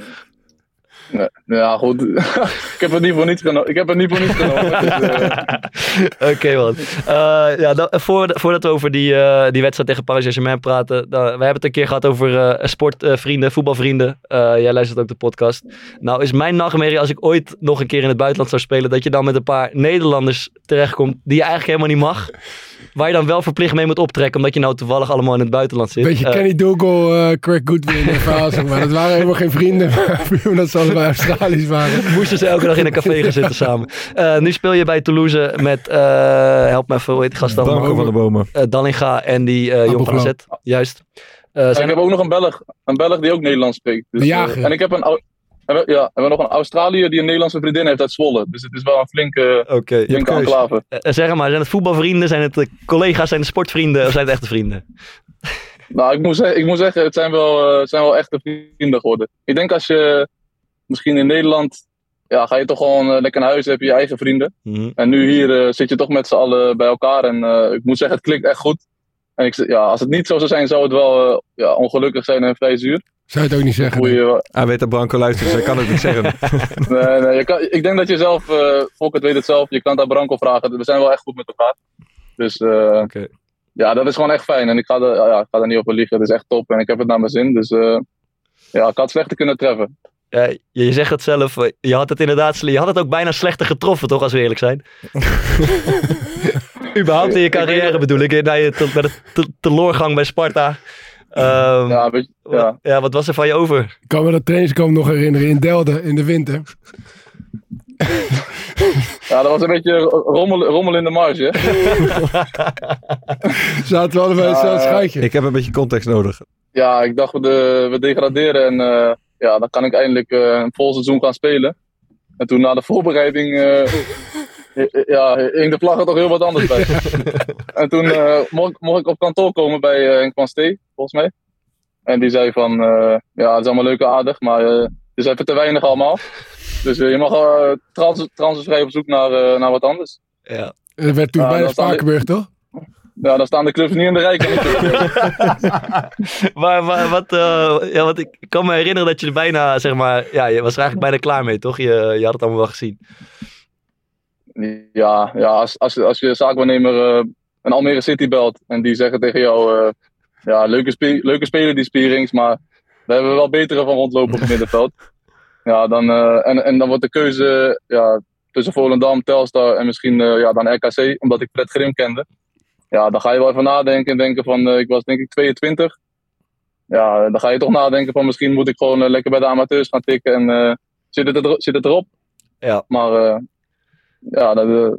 Ja, goed. ik heb het niet voor niets genomen. Ik heb het niet voor niets genomen. Eh, Oké, man. Eh, ja, dan, voordat, voordat we over die, eh, die wedstrijd tegen Paris Saint-Germain praten. dan- we hebben het een keer gehad over eh, sportvrienden, voetbalvrienden. Eh, jij luistert ook de podcast. Nou is mijn nachtmerrie als ik ooit nog een keer in het buitenland zou spelen. Dat je dan met een paar Nederlanders terechtkomt die je eigenlijk helemaal niet mag. Waar je dan wel verplicht mee moet optrekken. Omdat je nou toevallig allemaal in het buitenland zit. Beetje Eh, Kenny Dougal, eh Craig Goodwin en verhaal, zeg maar. Dat waren helemaal geen vrienden, maar omdat ze allebei Australisch waren. Moesten ze elke dag in een café gaan zitten samen. Eh, nu speel je bij Toulouse met, eh, help me even, hoe heet die gast dan? Branko van de Bomen. Eh, Dallinga en die eh jong van. AZ. Juist. Eh, zijn ik heb ook nog een Belg, een Belg die ook Nederlands spreekt. Dus, eh, en ik heb een, en we- ja, en we nog een Australiër die een Nederlandse vriendin heeft uit Zwolle. Dus het is wel een flinke, Oké. hebt flinke enclave. Eh, zeg maar, zijn het voetbalvrienden, zijn het eh, collega's, zijn het sportvrienden of zijn het echte vrienden? Nou, ik moet, zeggen, ik moet zeggen, het zijn wel, eh, het zijn wel echte vrienden geworden. Ik denk als je misschien in Nederland, ja, ga je toch gewoon eh, lekker naar huis, heb je je eigen vrienden. Mhm. En nu hier eh, zit je toch met z'n allen bij elkaar. En eh, ik moet zeggen, het klinkt echt goed. En ik, ja, als het niet zo zou zijn, zou het wel eh, ja, ongelukkig zijn en vrij zuur. Zou je het ook niet zeggen? Nee. wel- Hij weet dat Branko luistert, dus hij kan het niet zeggen. nee, nee, je kan, ik denk dat je zelf, eh Volkert weet het zelf, je kan het aan Branko vragen. We zijn wel echt goed met elkaar. Dus eh, Oké. ja, dat is gewoon echt fijn. En ik ga, er, ja, ik ga er niet over liegen. Het is echt top en ik heb het naar mijn zin. Dus eh, ja, ik had slechter kunnen treffen. Ja, je, zegt het zelf, je had het inderdaad, je had het ook bijna slechter getroffen, toch, als we eerlijk zijn? Überhaupt in je carrière bedoel ik, na je te- met de te- teloorgang bij Sparta. Ehm, Ja, weet je, ja. ja, wat was er van je over? Ik kan me dat trainingskamp nog herinneren in Delden in de winter. ja, dat was een beetje rommel, rommel in de marge. Zaten we allebei in hetzelfde Ja, schuitje. Ik heb een beetje context nodig. ja, ik dacht we, de, we degraderen en eh, ja, dan kan ik eindelijk eh, een vol seizoen gaan spelen. En toen na de voorbereiding eh, ja, hing de vlag er toch heel wat anders bij. en toen eh, mocht, ik- mocht ik op kantoor komen bij eh van Stee, volgens mij. En die zei van, eh, ja, het is allemaal leuk en aardig, maar eh, het is even te weinig allemaal. Dus eh, je mag uh, trans transfervrij op zoek naar, eh, naar wat anders. Ja. Dat werd toen bijna Spakenburg, toch? Ja, dan staan de clubs niet in de rij. Maar, maar wat, eh, ja, wat ik, ik kan me herinneren dat je er bijna, zeg maar, ja, je was er eigenlijk bijna klaar mee, toch? Je, je had het allemaal wel gezien. Ja, ja als, als, je- als je zaakwaarnemer eh, een Almere City belt en die zeggen tegen jou, eh, ja, leuke, spe leuke speler die Spierings, maar daar hebben we wel betere van rondlopen op het middenveld. Ja, dan, eh, en, en dan wordt de keuze ja, tussen Volendam, Telstar en misschien ja, dan RKC, omdat ik Fred Grim kende. Ja, dan ga je wel even nadenken en denken van, ik was denk ik 22. Ja, dan ga je toch nadenken van misschien moet ik gewoon lekker bij de amateurs gaan tikken en zit, het er, zit het erop? Ja. Maar ja, dat,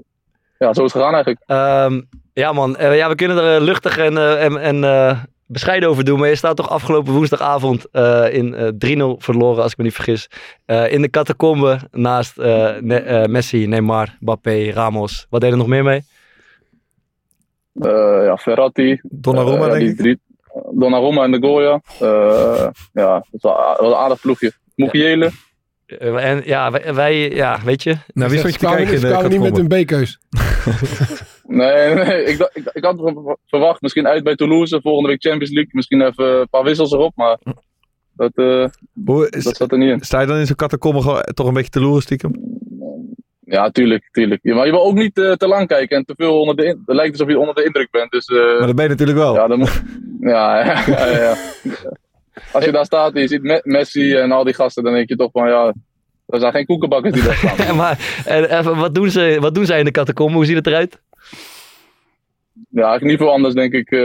ja, zo is het gegaan eigenlijk. Ehm, ja, man. Eh, ja, we kunnen er eh, luchtig en, eh, en, en eh, bescheiden over doen. Maar je staat toch afgelopen woensdagavond eh, in eh 3-0 verloren, als ik me niet vergis. Eh, in de catacombe naast Ne- Messi, Neymar, Mbappé, Ramos. Wat deed er nog meer mee? Eh, ja, Ferrati. Donnarumma, ja, denk ik. drie- Donnarumma en de Goya. Eh, ja, dat was, een aardig ploegje. Mukiele. En ja wij, wij- ja, weet je. Nou, wie je kijken kwamen niet met een B-keus. Nee, nee ik, ik, ik had verwacht misschien uit bij Toulouse. Volgende week Champions League. Misschien even een paar wissels erop. Maar dat, eh, Hoe is- dat zat er niet in. Sta je dan in zo'n catacombe gewoon toch een beetje te loeren stiekem? Ja, tuurlijk. tuurlijk. Ja, maar je wil ook niet eh, te lang kijken en te veel onder de in- Het lijkt alsof je onder de indruk bent. Dus eh, Maar dat ben je natuurlijk wel. ja, dan moet... ja, ja, ja, ja. Als je daar staat en je ziet Me- Messi en al die gasten, dan denk je toch van ja, er zijn geen koekenbakkers die daar staan. maar en, even, wat, doen ze, wat doen zij in de catacombe? Hoe ziet het eruit? Ja, eigenlijk niet veel anders denk ik. eh,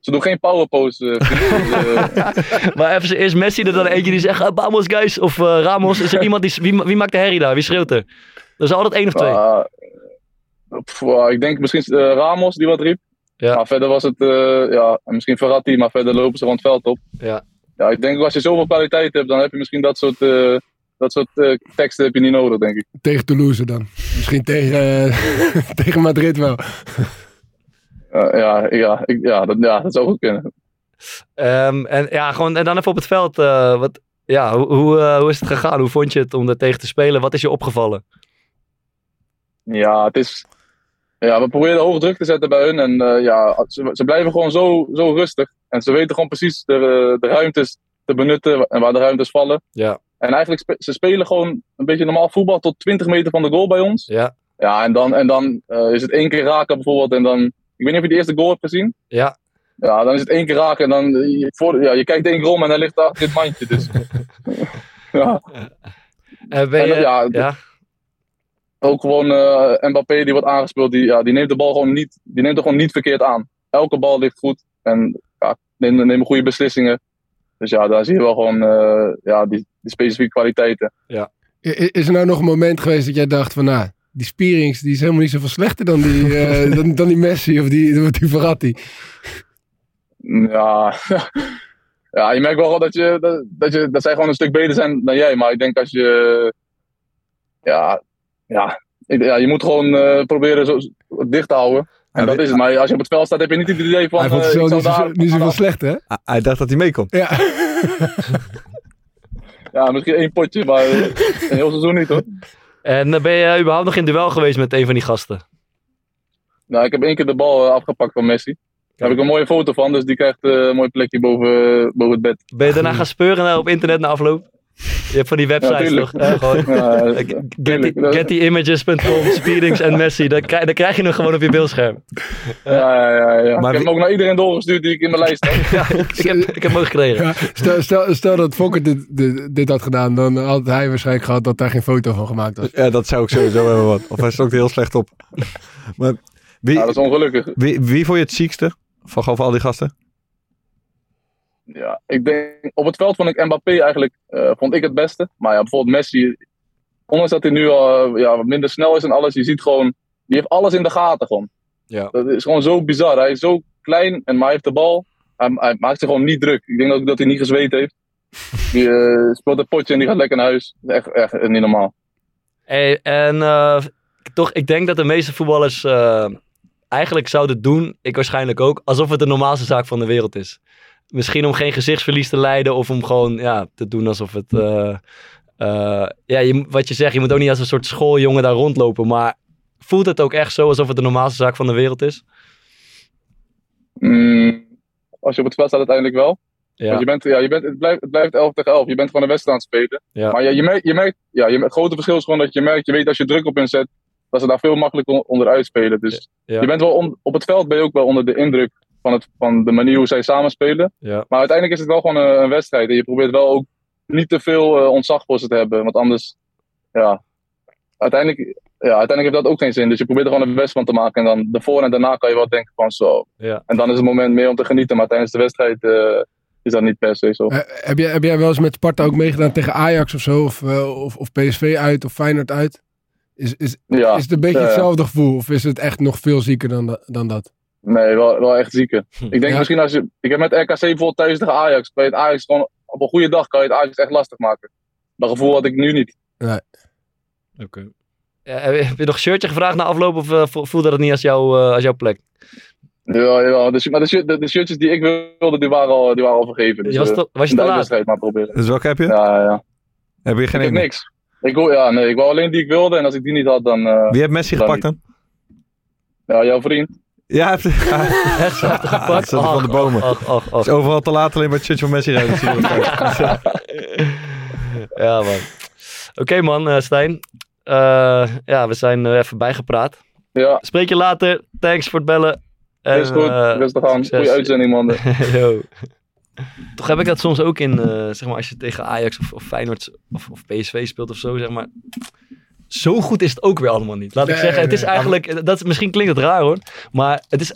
ze doen geen power pose. vrienden. Dus, eh, Maar even, is Messi er dan eentje die zegt, "Ah, vamos guys, of Ramos? Is er iemand die, wie, wie maakt de herrie daar? Wie schreeuwt er? Er is altijd één of twee. pff, ik denk misschien Ramos die wat riep. Ja. Maar verder was het, eh, ja, en misschien Verratti, maar verder lopen ze rond het veld op. Ja. Ja, ik denk als je zoveel kwaliteit hebt, dan heb je misschien dat soort, eh, dat soort eh, teksten heb je niet nodig, denk ik. Tegen Toulouse dan. Misschien tegen, tegen Madrid wel. Ja, ja, ik, ja, dat, ja, dat zou goed kunnen. Ehm, en ja, gewoon en dan even op het veld. eh, wat, ja, hoe, hoe, eh, hoe is het gegaan? Hoe vond je het om er tegen te spelen? Wat is je opgevallen? Ja, het is. Ja, we proberen hoog druk te zetten bij hun. En eh, ja, ze, ze blijven gewoon zo, zo rustig. En ze weten gewoon precies de, de ruimtes te benutten en waar de ruimtes vallen. Ja. En eigenlijk spe- ze spelen gewoon een beetje normaal voetbal tot 20 meter van de goal bij ons. Ja, Ja, en dan, en dan eh, is het één keer raken bijvoorbeeld. En dan, ik weet niet of je de eerste goal hebt gezien. ja. Ja, dan is het één keer raken en dan, je, voor, ja, je kijkt één keer om en hij ligt achter dit mandje. Dus. ja, Eh, ben En, je, ja, ja, ook gewoon eh, Mbappé die wordt aangespeeld, die, ja, die neemt de bal gewoon niet, die neemt er gewoon niet verkeerd aan. Elke bal ligt goed en ja, neemt, neemt goede beslissingen. Dus ja, daar zie je wel gewoon eh, ja, die, die specifieke kwaliteiten. I- Is er nou nog een moment geweest dat jij dacht van, nou, die Spierings die is helemaal niet zoveel slechter dan die, eh, dan, dan die Messi of die, of die Verratti? Ja, ja, je merkt wel gewoon dat, je, dat, dat, je, dat zij gewoon een stuk beter zijn dan jij. Maar ik denk als je. Ja, ja, ik- ja je moet gewoon eh, proberen zo dicht te houden. En dat weet- is het. Maar als je op het veld staat, heb je niet het idee van. Hij vond eh, het zo niet, zo, daar- niet zoveel slechter, hè? Ah, Hij dacht dat hij mee kon. Ja. Ja, misschien één potje, maar eh, een heel seizoen niet hoor. En ben je überhaupt nog in duel geweest met een van die gasten? Nou, ik heb één keer de bal afgepakt van Messi. Daar heb ik een mooie foto van, dus die krijgt een mooi plekje boven, boven het bed. Ben je daarna gaan speuren naar- op internet na afloop? Je hebt van die websites tuurlijk. toch? Eh, gewoon, Ja, Dat- Gettyimages.com, Speedings en Messi. Dan krijg, dan krijg je hem gewoon op je beeldscherm. Ja, ja, ja. ja. Maar ik heb hem ook naar iedereen doorgestuurd die ik in mijn lijst heb. Ja, ik, heb, ik heb hem ook gekregen. Ja, stel, stel, stel dat Fokker dit, dit, dit had gedaan, dan had hij waarschijnlijk gehad dat daar geen foto van gemaakt was. Ja, dat zou ik sowieso hebben wat. Of hij stond heel slecht op. Maar wie, Ja, dat is ongelukkig. wie, wie vond je het ziekste van al die gasten? Ja, ik denk, op het veld vond ik Mbappé eigenlijk, eh, vond ik het beste. Maar ja, bijvoorbeeld Messi, ondanks dat hij nu al eh, ja, wat minder snel is en alles, je ziet gewoon, die heeft alles in de gaten gewoon. Ja. Dat is gewoon zo bizar. Hij is zo klein en maar hij heeft de bal. Hij, hij maakt zich gewoon niet druk. Ik denk ook dat hij niet gezweet heeft. Die eh, speelt een potje en die gaat lekker naar huis. Echt, echt niet normaal. Hey, en eh, toch, ik denk dat de meeste voetballers eigenlijk zouden doen, ik waarschijnlijk ook, alsof het de normaalste zaak van de wereld is. Misschien om geen gezichtsverlies te leiden of om gewoon ja, te doen alsof het... eh, eh, ja, je, wat je zegt, je moet ook niet als een soort schooljongen daar rondlopen, maar voelt het ook echt zo alsof het de normaalste zaak van de wereld is? Mm, als je op het veld staat uiteindelijk wel. Ja, Want je bent, ja, je bent, het, blijft, het blijft 11 tegen 11. Je bent gewoon een wedstrijd aan het spelen. Ja. Maar ja, je merkt, je merkt, ja, je, het grote verschil is gewoon dat je merkt, je weet als je druk op hen zet, dat ze daar veel makkelijker on- onderuit spelen. Dus Ja. je bent wel on- op het veld ben je ook wel onder de indruk van, het, van de manier hoe zij samenspelen. ja. Maar uiteindelijk is het wel gewoon een, een wedstrijd. En je probeert wel ook niet te veel eh, ontzag voor ze te hebben. Want anders, ja, uiteindelijk, ja, uiteindelijk heeft dat ook geen zin. Dus je probeert er gewoon een wedstrijd van te maken. En dan daarvoor en daarna kan je wel denken van zo. Ja. En dan is het moment meer om te genieten. Maar tijdens de wedstrijd eh, is dat niet per se zo. Eh, heb, jij, heb jij wel eens met Sparta ook meegedaan tegen Ajax of zo? Of, of, of PSV uit of Feyenoord uit? Is, is, Ja, is het een beetje hetzelfde gevoel? Of is het echt nog veel zieker dan, da- dan dat? Nee, wel, wel echt zieke. Ik denk Ja. misschien als je. Ik heb met RKC bijvoorbeeld thuis tegen Ajax. Je het Ajax gewoon. Op een goede dag kan je het Ajax echt lastig maken. Dat gevoel had ik nu niet. Oké. Ja, heb je- heb je nog een shirtje gevraagd na afloop of eh, vo- voelde dat niet als, jouw eh, als jouw plek? Ja, ja, de, maar de, shirt- de, de shirtjes die ik wilde, die waren al, die waren al vergeven. Dus Je was, eh, was je te laat? maar proberen. Dus welke heb je? Ja, ja. Heb je Ik geen heb ene? niks. Ik, wil, ja, nee, ik wou alleen die ik wilde. En als ik die niet had, dan. eh, Wie heeft Messi Dan gepakt dan? ja, jouw vriend. Ja, heeft Echt zo Ah, gepakt? zat er van de bomen. ach, ach, ach. is overal te laat alleen maar het shirtje van Messi rijden. ja, man. Oké, man, eh, Stijn. Eh, ja, we zijn er even bijgepraat. Ja, Spreek je later. Thanks voor het bellen. En, is goed. eh, Rustig aan. succes. Goeie uitzending, man. Yo. Toch heb ik dat soms ook in, eh, zeg maar, als je tegen Ajax of, of Feyenoord of, of PSV speelt of zo, zeg maar. Zo goed is het ook weer allemaal niet. Laat ik Nee, zeggen, het is nee. eigenlijk, dat, is- misschien klinkt het raar hoor, maar het is,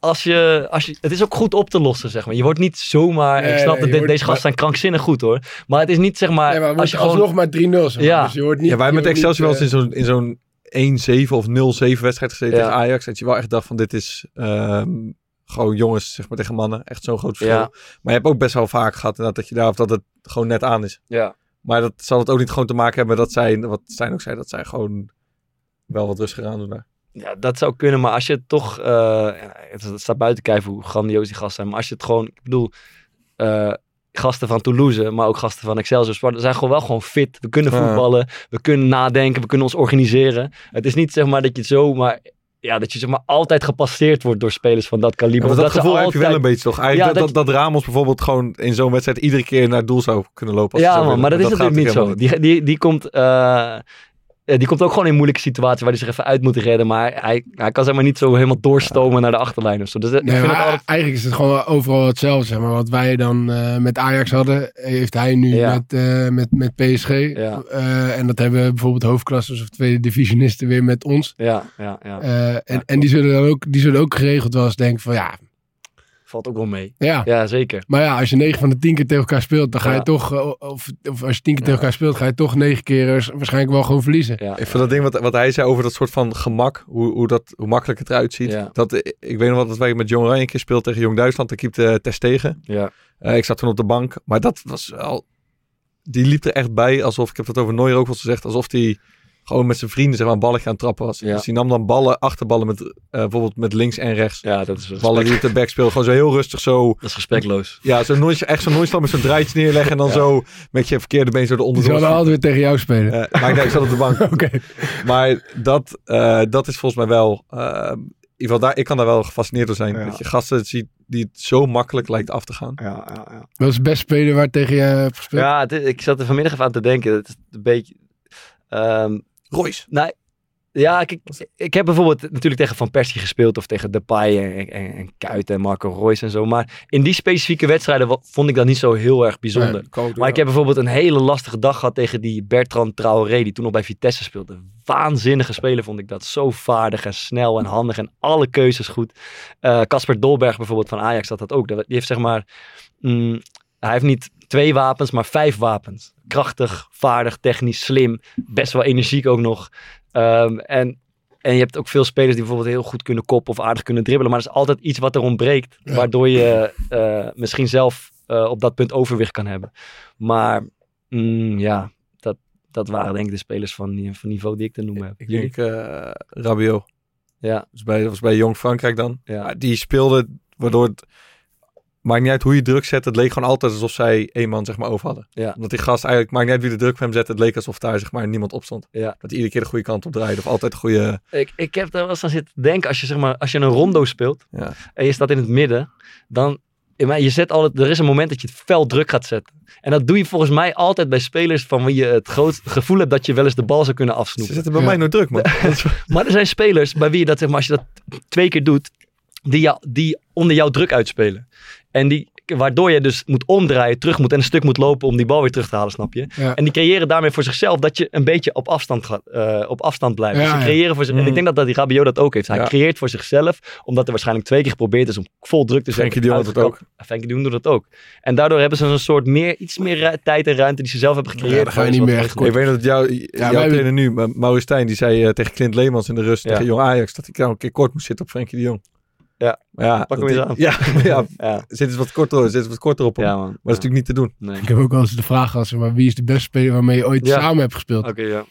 als je, als je, het is ook goed op te lossen, zeg maar. Je wordt niet zomaar, Nee, ik snap nee, dat de- wordt- deze gasten zijn krankzinnig goed hoor, maar het is niet, zeg maar, Nee, maar als je alsnog gewoon... maar 3-0. zeg maar. Ja. Dus je hoort niet, Ja, wij met Excelsior wel eens in zo'n, in zo'n 1-7 of 0-7 wedstrijd gezeten Ja. tegen Ajax. Dat je wel echt dacht van dit is ehm, gewoon jongens zeg maar, tegen mannen. Echt zo'n groot verschil. Ja. Maar je hebt ook best wel vaak gehad dat je daar of dat het gewoon net aan is. Ja. Maar dat zal het ook niet gewoon te maken hebben dat zij, wat Stijn ook zei, dat zij gewoon wel wat rustiger aan doen daar. Ja, dat zou kunnen, maar als je het toch... eh, ja, het, staat buiten kijf hoe grandioos die gasten zijn. Maar als je het gewoon... Ik bedoel, eh, gasten van Toulouse, maar ook gasten van Excelsior Sparta, zijn gewoon wel gewoon fit. We kunnen voetballen, we kunnen nadenken, we kunnen ons organiseren. Het is niet zeg maar dat je het zo maar ja, dat je zeg maar altijd gepasseerd wordt door spelers van dat kaliber. Ja, maar dat, ze gevoel heb je wel een beetje toch? Eigenlijk Ja, dat, dat, dat Ramos bijvoorbeeld gewoon in zo'n wedstrijd iedere keer naar het doel zou kunnen lopen. Als Ja, man, maar dat is natuurlijk niet zo. Die, die, die, komt, eh, eh, die komt ook gewoon in moeilijke situaties waar hij zich even uit moet redden. Maar hij, hij kan zeg maar niet zo helemaal doorstomen naar de achterlijn of zo. Dus dat- ik vind het altijd... Eigenlijk is het gewoon overal hetzelfde. Zeg maar. Wat wij dan eh, met Ajax hadden, heeft hij nu Ja. met, eh, met, met PSG. Ja. Eh, en dat hebben bijvoorbeeld hoofdklassers of tweede divisionisten weer met ons. Ja, ja, ja. Eh, en, en die zullen dan ook, die zullen ook geregeld wel eens denken van ja, Valt ook wel mee. ja. Ja, zeker. Maar ja, als je 9 van de 10 keer tegen elkaar speelt, dan ga je Ja. toch, eh, of, of als je 10 keer tegen elkaar speelt, ga je toch 9 keer eh, waarschijnlijk wel gewoon verliezen. Ja, Ik vind dat ding wat, wat hij zei over dat soort van gemak, hoe, hoe, dat, hoe makkelijk het eruit ziet. Ja. Dat, ik weet nog wel dat wij met Jong Oranje een keer speelden tegen Jong Duitsland. Daar keepte uh, Tess tegen. ja. Eh, ik zat toen op de bank, maar dat was wel... Die liep er echt bij alsof, ik heb dat over Neuer ook wel eens gezegd, alsof hij gewoon met zijn vrienden zeg maar, een balletje aan het trappen was. Ja. Dus die nam dan ballen, achterballen met, eh, bijvoorbeeld met links en rechts. ja, dat is Ballen die op de back speelden, gewoon zo heel rustig zo. dat is respectloos. Ja, zo nooit, echt zo'n nooit met zo'n draaitje neerleggen en dan Ja. zo met je verkeerde been zo Die eronder. zullen altijd weer tegen jou spelen. Eh, maar nee, ik zat op de bank. Oké. Maar dat, eh, dat is volgens mij wel. in ieder geval daar, ik kan daar wel gefascineerd door zijn. Ja. Dat je gasten ziet die het zo makkelijk lijkt af te gaan. Ja, ja, ja. Wat is de beste speler waar tegen je hebt gespeeld? ja het is- ik zat er vanmiddag even aan te denken. Het is een beetje... ehm, Royce. Nou, ja, kijk, ik heb bijvoorbeeld natuurlijk tegen Van Persie gespeeld of tegen Depay en, en, en en Marco Reus en zo. Maar in die specifieke wedstrijden vond ik dat niet zo heel erg bijzonder. Nee, Maar ik heb bijvoorbeeld een hele lastige dag gehad tegen die Bertrand Traoré, die toen nog bij Vitesse speelde. Waanzinnige speler vond ik dat. Zo vaardig en snel en handig en alle keuzes goed. Eh, Casper Dolberg bijvoorbeeld van Ajax had dat ook. Die heeft zeg maar, mm, hij heeft niet twee wapens, maar vijf wapens. Krachtig, vaardig, technisch, slim. Best wel energiek ook nog. Ehm, en, en je hebt ook veel spelers die bijvoorbeeld heel goed kunnen koppen of aardig kunnen dribbelen. Maar er is altijd iets wat er ontbreekt. Ja. Waardoor je eh, misschien zelf eh, op dat punt overwicht kan hebben. Maar mm, ja, dat, dat waren denk ik de spelers van, van niveau die ik te noemen heb. Ik Jullie? denk eh Rabiot. Ja, Dat was bij, was bij Jong Frankrijk dan. ja. Die speelde waardoor het... Maakt niet uit hoe je druk zet. Het leek gewoon altijd alsof zij één man zeg maar over hadden. Ja. Omdat die gast eigenlijk... Maakt niet uit wie de druk op hem zette. Het leek alsof daar zeg maar niemand op stond. Ja. Dat hij iedere keer de goede kant op draaide. Of altijd de goede... Ik, ik heb daar wel eens aan zitten denken, als je, zeg maar, als je een rondo speelt Ja. en je staat in het midden, dan maar je zet altijd, er is een moment dat je het fel druk gaat zetten. En dat doe je volgens mij altijd bij spelers van wie je het groot gevoel hebt dat je wel eens de bal zou kunnen Ze afsnoepen. zetten bij Ja. mij nooit druk man. Maar er zijn spelers bij wie je dat, zeg maar, als je dat twee keer doet, die, jou, die onder jouw druk uitspelen. En die, waardoor je dus moet omdraaien, terug moet en een stuk moet lopen om die bal weer terug te halen, snap je? Ja. En die creëren daarmee voor zichzelf dat je een beetje op afstand, gaat, eh, op afstand blijft. Ja, dus ze creëren voor zich, En Mm. ik denk dat, dat die Rabiot dat ook heeft. Hij Ja. creëert voor zichzelf, omdat er waarschijnlijk twee keer geprobeerd is om vol druk te zetten. Frenkie de Jong doet het uitgekapt. Frenkie de Jong doet dat ook. En daardoor hebben ze een soort meer, iets meer tijd en ruimte die ze zelf hebben gecreëerd. Ja, dan ga je niet meer echt Ik weet dat jou, jouw trainer nu, maar Maurice Stijn, die zei eh, tegen Clint Leemans in de rust Ja. tegen Jong Ajax dat hij nou een keer kort moest zitten op Frenkie de Jong. Ja. Pak hem eens aan. Ja, ja, Ja, zit eens wat korter, zit eens wat korter op hem. ja man. Maar dat is natuurlijk niet te doen. Nee. Ik heb ook wel eens de vraag gehad, maar, wie is de beste speler waarmee je ooit Ja. samen hebt gespeeld? Oké, ja.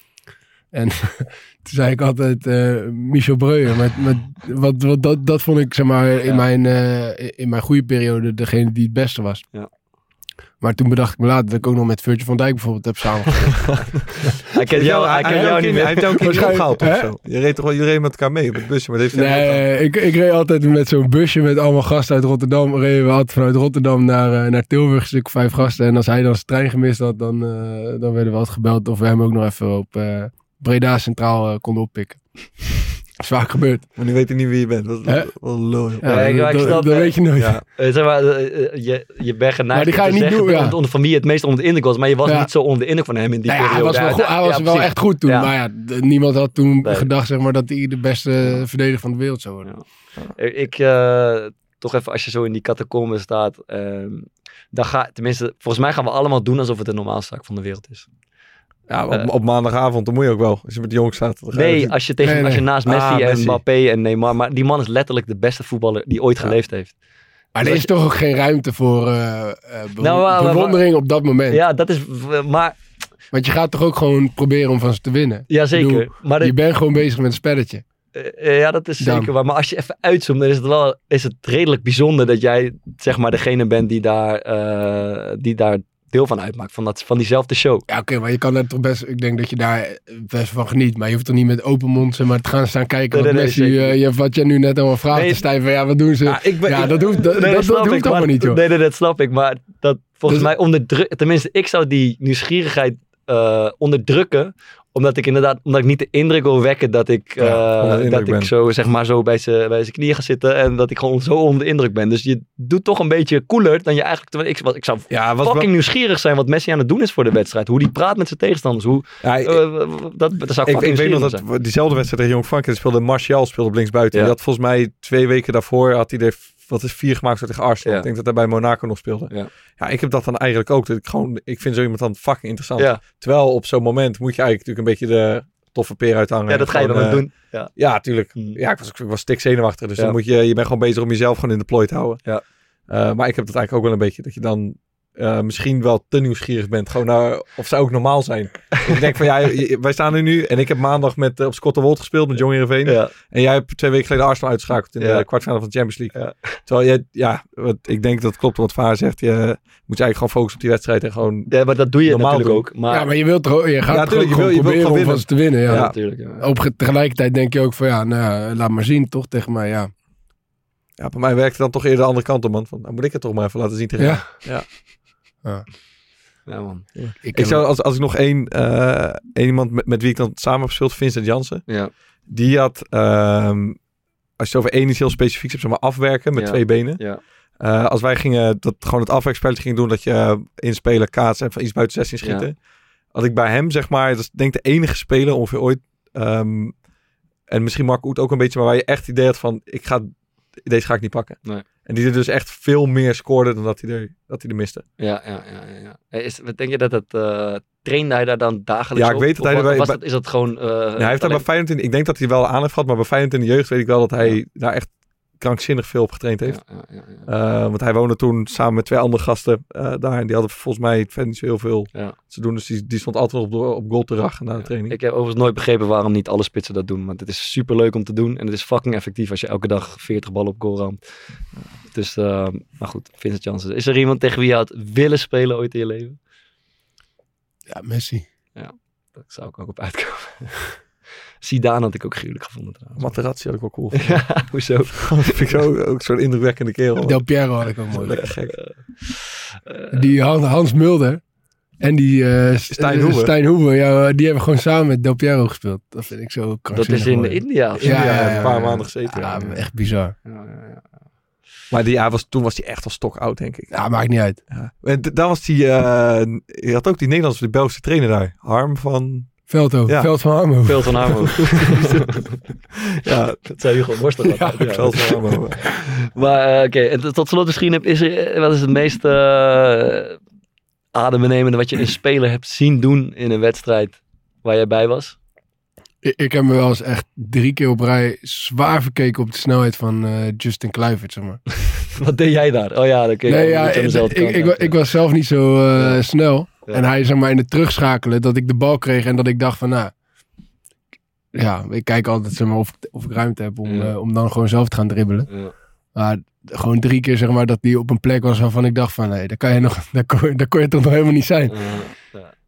En toen zei ik altijd eh, Michel Breuer. Maar, maar wat, wat, dat, dat vond ik zeg maar, in, Ja. mijn, eh, in mijn goede periode degene die het beste was. Ja. Maar toen bedacht ik me later dat ik ook nog met Virgil van Dijk bijvoorbeeld heb samengespeeld. Hij kent jou, hij kent jou niet Hij meer. heeft jou keer niet opgehaald of zo. Je reed toch wel, je reed met elkaar mee op het busje, maar dat heeft hij nee, ik, ik reed altijd met zo'n busje met allemaal gasten uit Rotterdam. Reden we altijd vanuit Rotterdam naar, eh, naar Tilburg, een stuk vijf gasten. En als hij dan zijn trein gemist had, dan, eh, dan werden we altijd gebeld of we hem ook nog even op eh, Breda Centraal eh, konden oppikken. Dat is vaak gebeurd. Maar nu weet hij niet wie je bent. Dat is Hè? wel een lul. joh. Ja, Ja, ik- dat, ik dat- snap, dat weet je nooit. Ja. Eh, zeg maar, eh, eh, je, je bent geneigd Maar die ga je niet zeggen doen, ja. onder van wie je het meest onder de indruk was. Maar je was Ja. niet zo onder de indruk van hem in die Nou ja, hij periode. was wel, goed, hij ja, was wel echt goed toen. Ja. Maar ja, niemand had toen Nee. gedacht zeg maar, dat hij de beste verdediger van de wereld zou worden. Ik, eh, toch even, als je zo in die catacomben staat. ehm, dan ga, tenminste, volgens mij gaan we allemaal doen alsof het de normaalste zaak van de wereld is. Ja, op, Eh. op maandagavond, dan moet je ook wel. Als je met de jongens staat. je Nee, als je, tegen, Nee, als je naast Messi Ah, en Messi. Mbappé en Neymar. Maar die man is letterlijk de beste voetballer die ooit geleefd heeft. Maar er is toch ook geen ruimte voor eh, eh, Nou, maar- maar- bewondering op dat moment. Ja, dat is. Maar, Want je gaat toch ook gewoon proberen om van ze te winnen. ja Ik zeker. bedoel, maar dit- Je bent gewoon bezig met een spelletje. Ja, dat is zeker waar. Maar als je even uitzoomt, dan is het wel is het redelijk bijzonder dat jij zeg maar degene bent die daar, eh, die daar deel van uitmaakt. Van, dat, van diezelfde show. Ja, oké, maar je kan er toch best... Ik denk dat je daar best van geniet. Maar je hoeft toch niet met open mond maar, te gaan staan kijken. Nee, wat, nee, Messi, nee, eh, je, wat je nu net allemaal vraagt Nee, te stijven. Ja, wat doen ze? Ja, ik ben, ja, ik- dat hoeft, dat, Nee, dat, dat hoeft allemaal niet, joh. Nee, nee, dat snap ik. Maar dat volgens Dus- mij onderdrukken... Tenminste, ik zou die nieuwsgierigheid eh, onderdrukken omdat ik inderdaad, omdat ik niet de indruk wil wekken dat ik, Ja, eh, dat ik ben. zo, zeg maar, zo bij zijn knieën ga zitten en dat ik gewoon zo onder de indruk ben. Dus je doet toch een beetje cooler dan je eigenlijk, ik, ik zou ja, fucking nieuwsgierig zijn wat Messi aan het doen is voor de wedstrijd. Hoe die praat met zijn tegenstanders. Hoe, ja, ik- eh, dat, dat zou ik, weet nog dat diezelfde wedstrijd tegen Jong Frankrijk speelde Martial speelde op linksbuiten. Die had volgens mij twee weken daarvoor had hij er wat is vier gemaakt tegen Arsenal. Ja. Ik denk dat hij bij Monaco nog speelde. Ja. ja, ik heb dat dan eigenlijk ook. Dat ik gewoon, ik vind zo iemand dan fucking interessant. Ja, Terwijl op zo'n moment moet je eigenlijk natuurlijk een beetje de toffe peer uithangen. ja, dat ga je dan ook eh, doen. Ja. Ja, tuurlijk. Hmm. Ja, ik was, ik was stik zenuwachtig. Dus dan moet je, je bent gewoon bezig om jezelf gewoon in de plooi te houden. Ja. Eh, maar ik heb dat eigenlijk ook wel een beetje. Dat je dan eh, misschien wel te nieuwsgierig bent. Gewoon naar of ze ook normaal zijn. ik denk van ja, wij staan er nu. En ik heb maandag met, eh, op Scotterwold gespeeld met Jong Heerenveen. Ja. En jij hebt twee weken geleden Arsenal uitgeschakeld in Ja. de kwartfinale van de Champions League. Ja. Terwijl je, ja, wat, ik denk dat het klopt wat Vaar zegt. Je moet je eigenlijk gewoon focussen op die wedstrijd en gewoon... ja, maar dat doe je Normaal natuurlijk doen. ook. Maar, ja, maar je wilt toch, je gaat Ja, tuurlijk, je wil- proberen gewoon om van ze te winnen. Ja. ja, Ja. natuurlijk. Ja. Op, tegelijkertijd denk je ook van ja, nou, ja, laat maar zien toch tegen mij. Ja, Ja, bij mij werkt het dan toch eerder de andere kant op, man. Van, nou moet ik het toch maar even laten zien tegen Ja. jou. Ja, man. ik, zou, als, als ik nog één, eh, één iemand met, met wie ik dan samen heb gespeeld, Vincent Jansen. Ja. Die had, ehm, als je het over één iets heel specifieks hebt, zeg maar afwerken met Ja. twee benen. Ja. Eh, als wij gingen, dat gewoon het afwerkspelletje gingen doen, dat je eh, inspelen, kaatsen en van iets buiten 16 schieten. Had ik bij hem, zeg maar, dat is denk ik de enige speler ongeveer ooit. ehm, en misschien Mark Oet ook een beetje, maar waar je echt het idee had van, ik ga, deze ga ik niet pakken. Nee. En die er dus echt veel meer scoorde dan dat hij er, dat hij er miste. Ja, ja, ja. ja, Is, wat denk je dat het... eh trainde hij daar dan dagelijks Ja, ik op? weet dat hij was dat, is dat gewoon... eh, hij heeft daar bij Feyenoord in, ik denk dat hij wel aan heeft gehad, maar bij Feyenoord in de jeugd weet ik wel dat hij daar echt krankzinnig veel op getraind heeft. Ja, ja, ja, ja. Eh, want hij woonde toen samen met twee andere gasten eh, daar en die hadden volgens mij verder niet zo heel veel Ja. te doen. Dus die, die stond altijd op, op goal te rachen na de Ja. training. Ik heb overigens nooit begrepen waarom niet alle spitsen dat doen. Want het is super leuk om te doen. En het is fucking effectief als je elke dag 40 ballen op goal ramt. Dus, eh, maar goed, Vincent Janssen. Is er iemand tegen wie je had willen spelen ooit in je leven? ja, Messi. Daar zou ik ook op uitkomen. Zidane had ik ook gruwelijk gevonden trouwens. Materazzi had ik wel cool. Ja, hoezo? Dat vind ik zo, ook zo'n indrukwekkende kerel. Del Piero had ik ook mooi. Lekker gek. Die Han- Hans Mulder en die eh, Stijn eh, Hoeven. Stijn Hoeven, ja, die hebben gewoon samen met Del Piero gespeeld. Dat vind ik zo Dat is in mooi. India of zo. Ja, Ja, ja, ja, een paar ja. maanden gezeten. Ja, Ja. echt bizar. Ja, ja, ja. Maar die, ja, was, toen was hij echt al stok oud, denk ik. Ja, maakt niet uit. Ja. En daar was die, eh, je had ook die Nederlandse, die Belgische trainer daar. Harm van... Veldhoven, Ja. Veld van Harmo. Veel van Harmo. Ja, dat zei Hugo Borst ook ja. Veld van Harm. Maar eh, oké, en tot- slot misschien, heb- is er, eh, wat is het meest eh adembenemende wat je een speler hebt zien doen in een wedstrijd waar jij bij was? Ik, ik heb me wel eens echt drie keer op rij zwaar verkeken op de snelheid van eh, Justin Kluivert, zeg maar. Wat deed jij daar? Oh ja, dan keek nee, ik ja, ik, ik, ik, was zelf niet zo eh, snel. Ja. En hij, zeg maar, in het terugschakelen, dat ik de bal kreeg en dat ik dacht van, nou... Ja, ik kijk altijd zeg maar, of, of ik ruimte heb om, Ja. eh, om dan gewoon zelf te gaan dribbelen. Ja. Maar gewoon drie keer, zeg maar, dat die op een plek was waarvan ik dacht van, nee, daar kan je nog, daar kon, daar kon je toch nog helemaal niet zijn.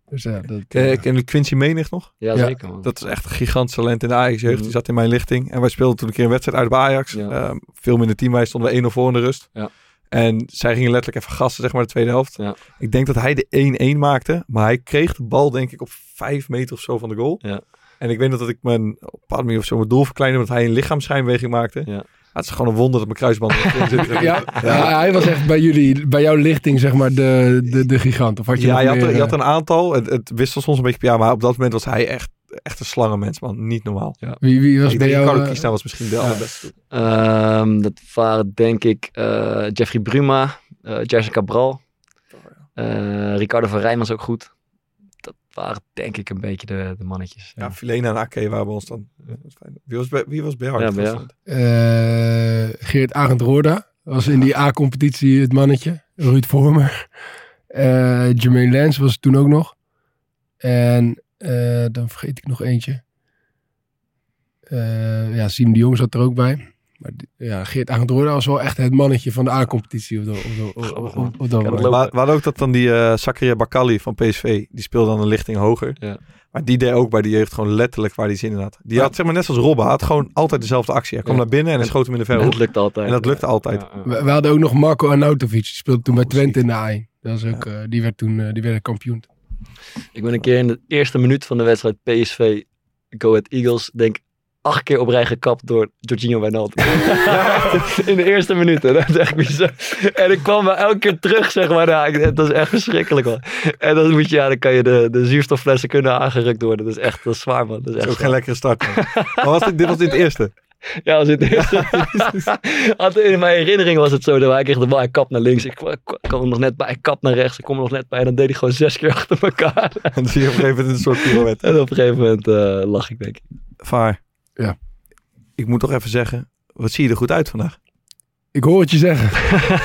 Dus ja, dat... Ken, eh, ken jullie Quincy Menig nog? Ja, Ja, zeker man. Dat is echt een gigantisch talent in de Ajax-jeugd. Mhm. Die zat in mijn lichting. En wij speelden toen een keer een wedstrijd uit bij Ajax. Ja. Ehm, veel minder team. Wij stonden we 1-0 voor in de rust. Ja. En zij gingen letterlijk even gassen, zeg maar, de tweede helft. Ja. Ik denk dat hij de 1-1 maakte. Maar hij kreeg de bal, denk ik, op 5 meter of zo van de goal. Ja. En ik weet nog dat ik mijn, op een bepaalde manier of zo mijn doel verkleinde. Omdat hij een lichaamsschijnbeweging maakte. Ja. het is gewoon een wonder dat mijn kruisband erin zit. ja, ja, hij was echt bij jullie, bij jouw lichting, zeg maar, de, de, de gigant. Of had je Ja, je had, er, meer, je had eh, een aantal. Het, het wisselde soms een beetje per jaar. Maar op dat moment was hij echt, echt een slangenmens, man. Niet normaal. Wie, wie was ik bij denk jou? Ricardo eh, Kiesna was misschien de allerbeste. Ehm, dat waren denk ik eh, Jeffrey Bruma, eh Jesse Cabral, eh, Ricardo van Rijn was ook goed. Dat waren denk ik een beetje de, de mannetjes. Ja, Filena en Ake waren bij ons dan. Wie was bij, wie was bij jou? Ja, bij jou. eh, Geert Arend Roorda was in die A-competitie het mannetje. Ruud Vormer. Eh Jermaine Lens was het toen ook nog. En eh, dan vergeet ik nog eentje. Eh, ja, Siem de Jong zat er ook bij. Maar ja, Geert Agendroorda was wel echt het mannetje van de A-competitie. Hadden ook dat dan die eh Zakaria Bakali van PSV. Die speelde dan een lichting hoger. Ja. Maar die deed ook bij die jeugd gewoon letterlijk waar hij zin in had. Die had zeg maar net zoals Robben, had gewoon altijd dezelfde actie. Hij kwam Ja. naar binnen en hij schoot hem in de En verre dat lukt altijd. En dat lukte altijd. Ja, ja. We, we hadden ook nog Marco Arnautovic. Die speelde toen bij Twente in de A1. Dat was ook, eh, die werd toen eh, die werd kampioen. Ik ben een keer in de eerste minuut van de wedstrijd PSV Go Ahead Eagles, denk acht keer op rij gekapt door Jorginho Wijnaldum. in de eerste minuten. Dat is echt bizar. En ik kwam wel elke keer terug, zeg maar. Ja, dat is echt verschrikkelijk, man. En dan moet je, ja, dan kan je de, de zuurstofflessen kunnen aangerukt worden. Dat is echt dat is zwaar, man. Dat is Dat echt is ook geen lekkere start. man. maar was dit, dit was dit eerste. Ja, als het eerste. In mijn herinnering was het zo dat hij kreeg de bal, hij kap naar links. Ik kwam er nog net bij, hij kap naar rechts. Ik kom er nog net bij. En dan deed hij gewoon zes keer achter elkaar. En dan zie je op een gegeven moment een soort pirouette. En op een gegeven moment eh lach ik, denk ik. Vaar. Ja. Ik moet toch even zeggen, wat zie je er goed uit vandaag. Ik hoor het je zeggen.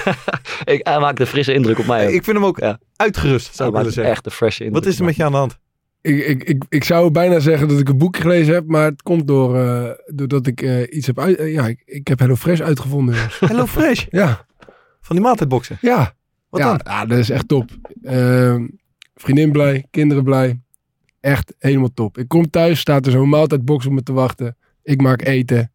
ik, hij maakt een frisse indruk op mij. ook. Ik vind hem ook Ja. uitgerust, hij zou ik willen zeggen. echt een frisse indruk. Wat is er met je aan de hand? Ik, ik, ik, ik zou bijna zeggen dat ik een boek gelezen heb. Maar het komt door, eh, doordat ik eh, iets heb uit... eh, ja, ik, ik heb Hello Fresh uitgevonden. jongens. Hello Fresh. ja, Van die maaltijdboxen. ja. Wat ja, dan? ja, dat is echt top. Ehm, vriendin blij, kinderen blij. Echt helemaal top. Ik kom thuis, staat er zo'n maaltijdbox op me te wachten. Ik maak eten.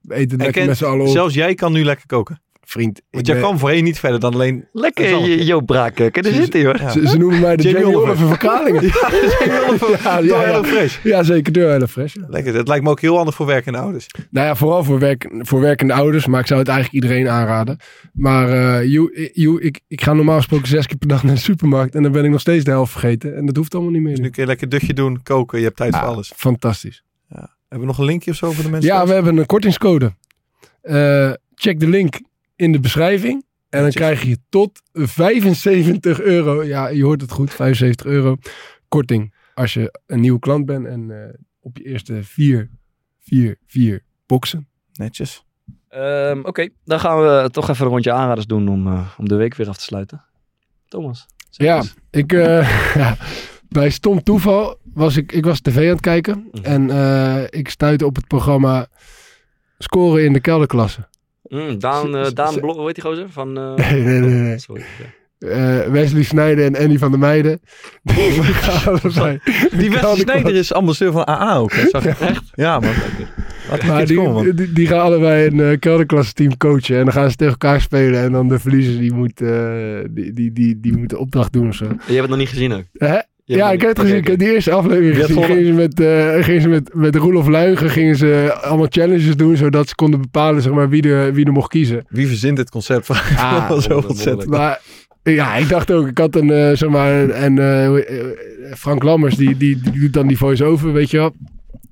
We eten En lekker kent- met z'n allen op. Zelfs jij kan nu lekker koken. Vriend, Want jij ben- kwam voorheen niet verder dan alleen... Lekker, Dat Joop Braakeuken. Daar zit hij, hoor. Ja. ze, ze noemen mij de Jamie Oliver. Van Kralingen. ja, Door ja, ja. Fresh. ja, zeker door Hello Fresh. ja. Lekker. Het lijkt me ook heel handig voor werkende ouders. Nou ja, vooral voor, werk, voor werkende ouders, maar ik zou het eigenlijk iedereen aanraden. Maar eh, you, you, ik, ik ga normaal gesproken zes keer per dag naar de supermarkt en dan ben ik nog steeds de helft vergeten. En dat hoeft allemaal niet meer. Dus nu kun je lekker dutje doen, koken. Je hebt tijd voor Ah, alles. Fantastisch. Hebben we nog een linkje of zo voor de mensen? Ja, we hebben een kortingscode. Eh, check de link in de beschrijving. En dan krijg je tot 75 euro. Ja, je hoort het goed, 75 euro korting. Als je een nieuwe klant bent en eh, op je eerste vier, vier, vier boxen. Netjes. Ehm, Oké, dan gaan we toch even een rondje aanraders doen om, eh, om de week weer af te sluiten. Thomas. zeg Ja, eens. ik, eh, ja, bij stom toeval was ik, ik was tv aan het kijken. Mhm. En eh, ik stuitte op het programma Scoren in de kelderklasse. Mm, Daan, Z- Daan Blok, hoe heet die gozer? Van, eh, Nee, nee, nee. nee. Sorry. ja. Eh, Wesley Snijder en Andy van der Meijden. Die. Die Wesley Snijder is ambassadeur van AA ook. hè, Zag je? Echt? Ja, man. Maar komen, die, die, die gaan allebei een uh, kelderklasse team coachen. En dan gaan ze tegen elkaar spelen. En dan de verliezer die moet, eh, die, die, die, die moet de opdracht doen of zo. Je hebt het nog niet gezien ook? Hè? Ja, ik heb het gezien. Ik heb die eerste aflevering gezien. Gingen ze met, eh, gingen ze met, met Roelof Luigen gingen ze allemaal challenges doen. Zodat ze konden bepalen zeg maar, wie, er, wie er mocht kiezen. Wie verzint dit concept? van Ah, zo wonderlijk. ontzettend. Maar ja, ik dacht ook, ik had een, eh, zeg maar, en eh, Frank Lammers, die, die, die doet dan die voice-over, weet je wel.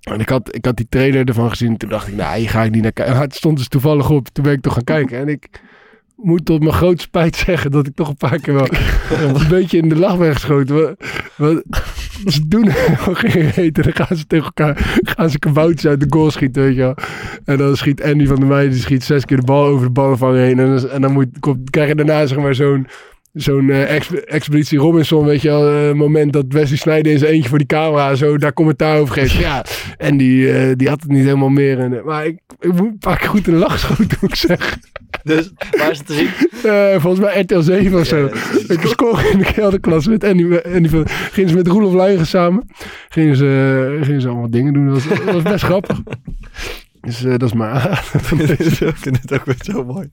En ik had, ik had die trailer ervan gezien. Toen dacht ik, nou, hier ga ik niet naar kijken. Het stond dus toevallig op. Toen ben ik toch gaan kijken. En ik moet tot mijn grote spijt zeggen dat ik toch een paar keer wel een beetje in de lach ben geschoten. Wat, ze doen helemaal geen eten. Dan gaan ze tegen elkaar, gaan ze kaboutjes uit de goal schieten, weet je wel. En dan schiet Andy van der Meijden, die schiet zes keer de bal over de ballenvanger heen. En, dan- en dan moet, komt, krijg je daarna zeg maar zo'n zo'n eh, exp- Expeditie Robinson, weet je wel, eh, moment dat Wesley Snijder in zijn eentje voor die camera zo daar commentaar over geeft. Ja, en die, eh, die had het niet helemaal meer. En, maar ik, ik moet een paar keer goed in de lach schoten, moet ik zeggen. Dus, waar is het te zien? Eh, volgens mij RTL 7 of zo. Ik scoorde in de kelderklas met Andy, Andy van, gingen ze met Roelof Luigen samen. Gingen ze, gingen ze allemaal dingen doen. Dat was, dat was best grappig. Dus eh, dat is maar ik vind het ook weer zo mooi.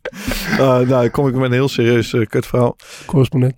Uh, nou, dan kom ik met een heel serieus kutverhaal. correspondent.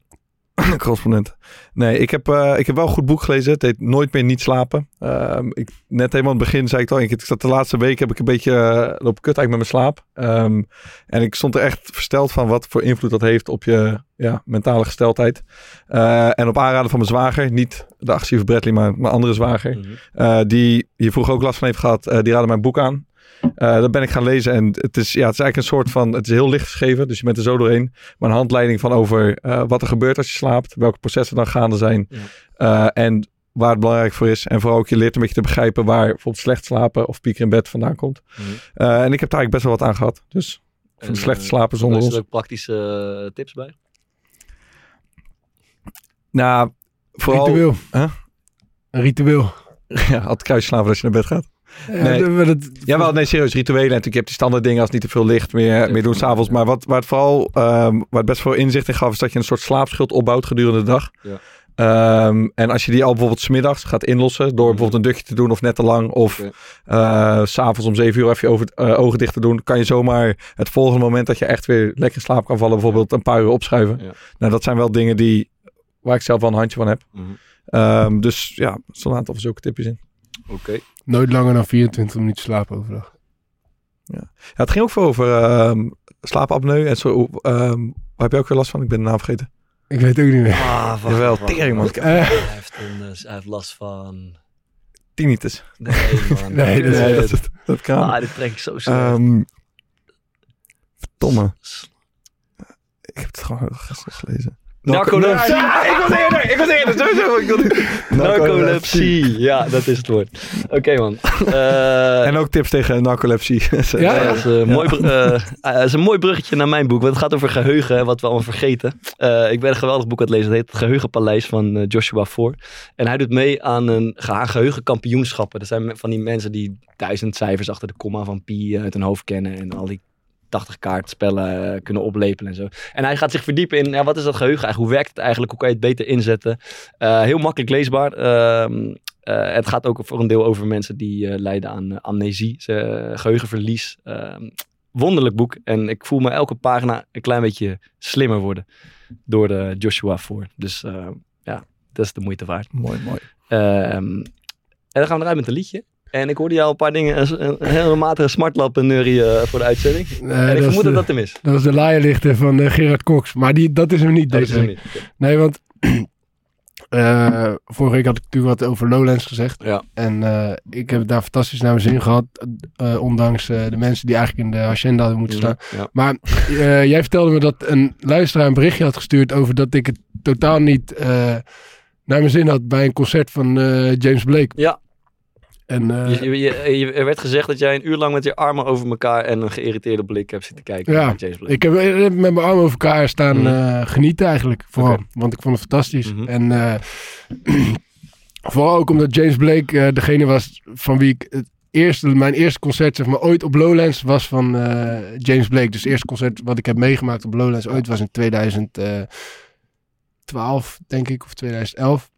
Correspondent. Nee, ik heb, uh, ik heb wel een goed boek gelezen. Het heet Nooit meer niet slapen. Uh, ik, net helemaal aan het begin zei ik al. Ik, ik zat de laatste week heb ik een beetje uh, lopen kut eigenlijk met mijn slaap. Um, en ik stond er echt versteld van wat voor invloed dat heeft op je ja, mentale gesteldheid. Uh, en op aanraden van mijn zwager, niet de agressieve Bradley, maar mijn andere zwager. -hmm. die hier vroeger ook last van heeft gehad, die raadde mijn boek aan. Uh, dat ben ik gaan lezen en het is, ja, het is eigenlijk een soort van, het is heel licht geschreven, dus je bent er zo doorheen. Maar een handleiding van over uh, wat er gebeurt als je slaapt, welke processen dan gaande zijn ja. uh, en waar het belangrijk voor is. En vooral ook je leert een beetje te begrijpen waar bijvoorbeeld slecht slapen of pieker in bed vandaan komt. Mm -hmm. en ik heb daar eigenlijk best wel wat aan gehad. Dus van slecht slapen zonder ons. Er ook praktische eh, tips bij? Nou, vooral... Ritueel. Huh? Een ritueel. Ja, altijd kruis slapen als je naar bed gaat. Ja, Nee. dat- dat- Jawel, nee, serieus. Rituelen. En natuurlijk, je hebt die standaard dingen als niet te veel licht meer, meer doen s'avonds. Maar wat, waar het vooral, ehm, waar het best veel inzicht in gaf, is dat je een soort slaapschild opbouwt gedurende de dag. Ja. Ehm, en als je die al bijvoorbeeld smiddags gaat inlossen, door bijvoorbeeld een dutje te doen of net te lang, of Oké. eh, s s'avonds om zeven uur even over, eh, ogen dicht te doen, kan je zomaar het volgende moment dat je echt weer lekker in slaap kan vallen, bijvoorbeeld een paar uur opschuiven. Ja. Nou, dat zijn wel dingen die, waar ik zelf wel een handje van heb. Mhm. Ehm, dus ja, er staan een aantal zulke tipjes in. Oké. Nooit langer dan 24 minuten slapen overdag. Ja, het ging ook veel over ehm slaapapneu en zo. ehm, waar heb je ook weer last van? Ik ben de naam vergeten. Ik weet ook niet meer. Ah, wacht, Jawel, wacht, tering, man. Eh. Hij heeft, een, eh, hij heeft last van... Tinnitus. Nee, man. Nee, dat is- Nee, dat is het. Dat kan. Ah, dit trek ik zo snel. Ehm verdomme. Ik heb het gewoon gisteren gelezen. Narcolepsie. Ja, ik was eerder. Ik was eerder. Sowieso. Ik wilde... Narcolepsie. Ja, dat is het woord. Oké, man. Eh, En ook tips tegen narcolepsie. Ja? Ja, dat is, een mooi, br- eh, eh, is een mooi bruggetje naar mijn boek. Want het gaat over geheugen en wat we allemaal vergeten. Ik ben een geweldig boek aan het lezen. Het heet Het Geheugenpaleis van Joshua Voor. En hij doet mee aan een ge- geheugenkampioenschappen. Dat zijn van die mensen die duizend cijfers achter de komma van pi uit hun hoofd kennen. En al die 80 kaartspellen eh, kunnen oplepelen en zo. En hij gaat zich verdiepen in ja, wat is dat geheugen eigenlijk? Hoe werkt het eigenlijk? Hoe kan je het beter inzetten? Eh, heel makkelijk leesbaar. Ehm, eh, het gaat ook voor een deel over mensen die lijden aan amnesie, ze- eh, geheugenverlies. Ehm, wonderlijk boek. En ik voel me elke pagina een klein beetje slimmer worden door de Joshua voor. Dus ja, dat is de moeite waard. Mooi, mooi. Ehm, en dan gaan we eruit met een liedje. En ik hoorde jou een paar dingen, een, een hele matige smartlap neurie eh, voor de uitzending. Nee, en ik vermoed dat dat hem is. dat is de laaierlichter van eh, Gerard Cox. Maar die, dat is hem niet Dat deze hem niet. Nee, want eh, vorige week had ik natuurlijk wat over Lowlands gezegd. Ja. En eh, ik heb het daar fantastisch naar mijn zin gehad. eh, ondanks eh, de mensen die eigenlijk in de agenda hadden moeten staan. Ja. Maar eh, jij vertelde me dat een luisteraar een berichtje had gestuurd over dat ik het totaal niet eh, naar mijn zin had bij een concert van eh, James Blake. Ja. En eh, Je, je, je- er werd gezegd dat jij een uur lang met je armen over elkaar en een geïrriteerde blik hebt zitten kijken Ja, naar James Blake. Ik heb eh, met mijn armen over elkaar staan eh, genieten eigenlijk. Vooral. Want ik vond het fantastisch. Mhm. En eh, vooral ook omdat James Blake eh, degene was van wie ik het eerste, mijn eerste concert zeg maar, ooit op Lowlands was van eh, James Blake. Dus het eerste concert wat ik heb meegemaakt op Lowlands ooit was in 2012 denk ik of 2011.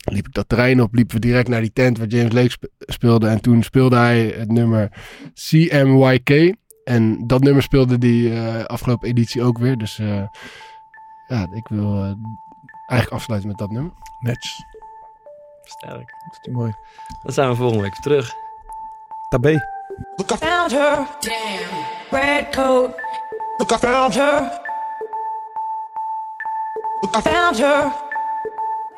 Liep ik dat terrein op, liepen we direct naar die tent waar James Blake spe- speelde. En toen speelde hij het nummer CMYK. En dat nummer speelde die eh, afgelopen editie ook weer. Dus eh, ja, ik wil eh, eigenlijk afsluiten met dat nummer. Netjes. Sterk. Dat is die mooi. Dan zijn we volgende week terug. Tabé. Look, I found her. Damn. Red coat. Look, I found her. Look, I found her.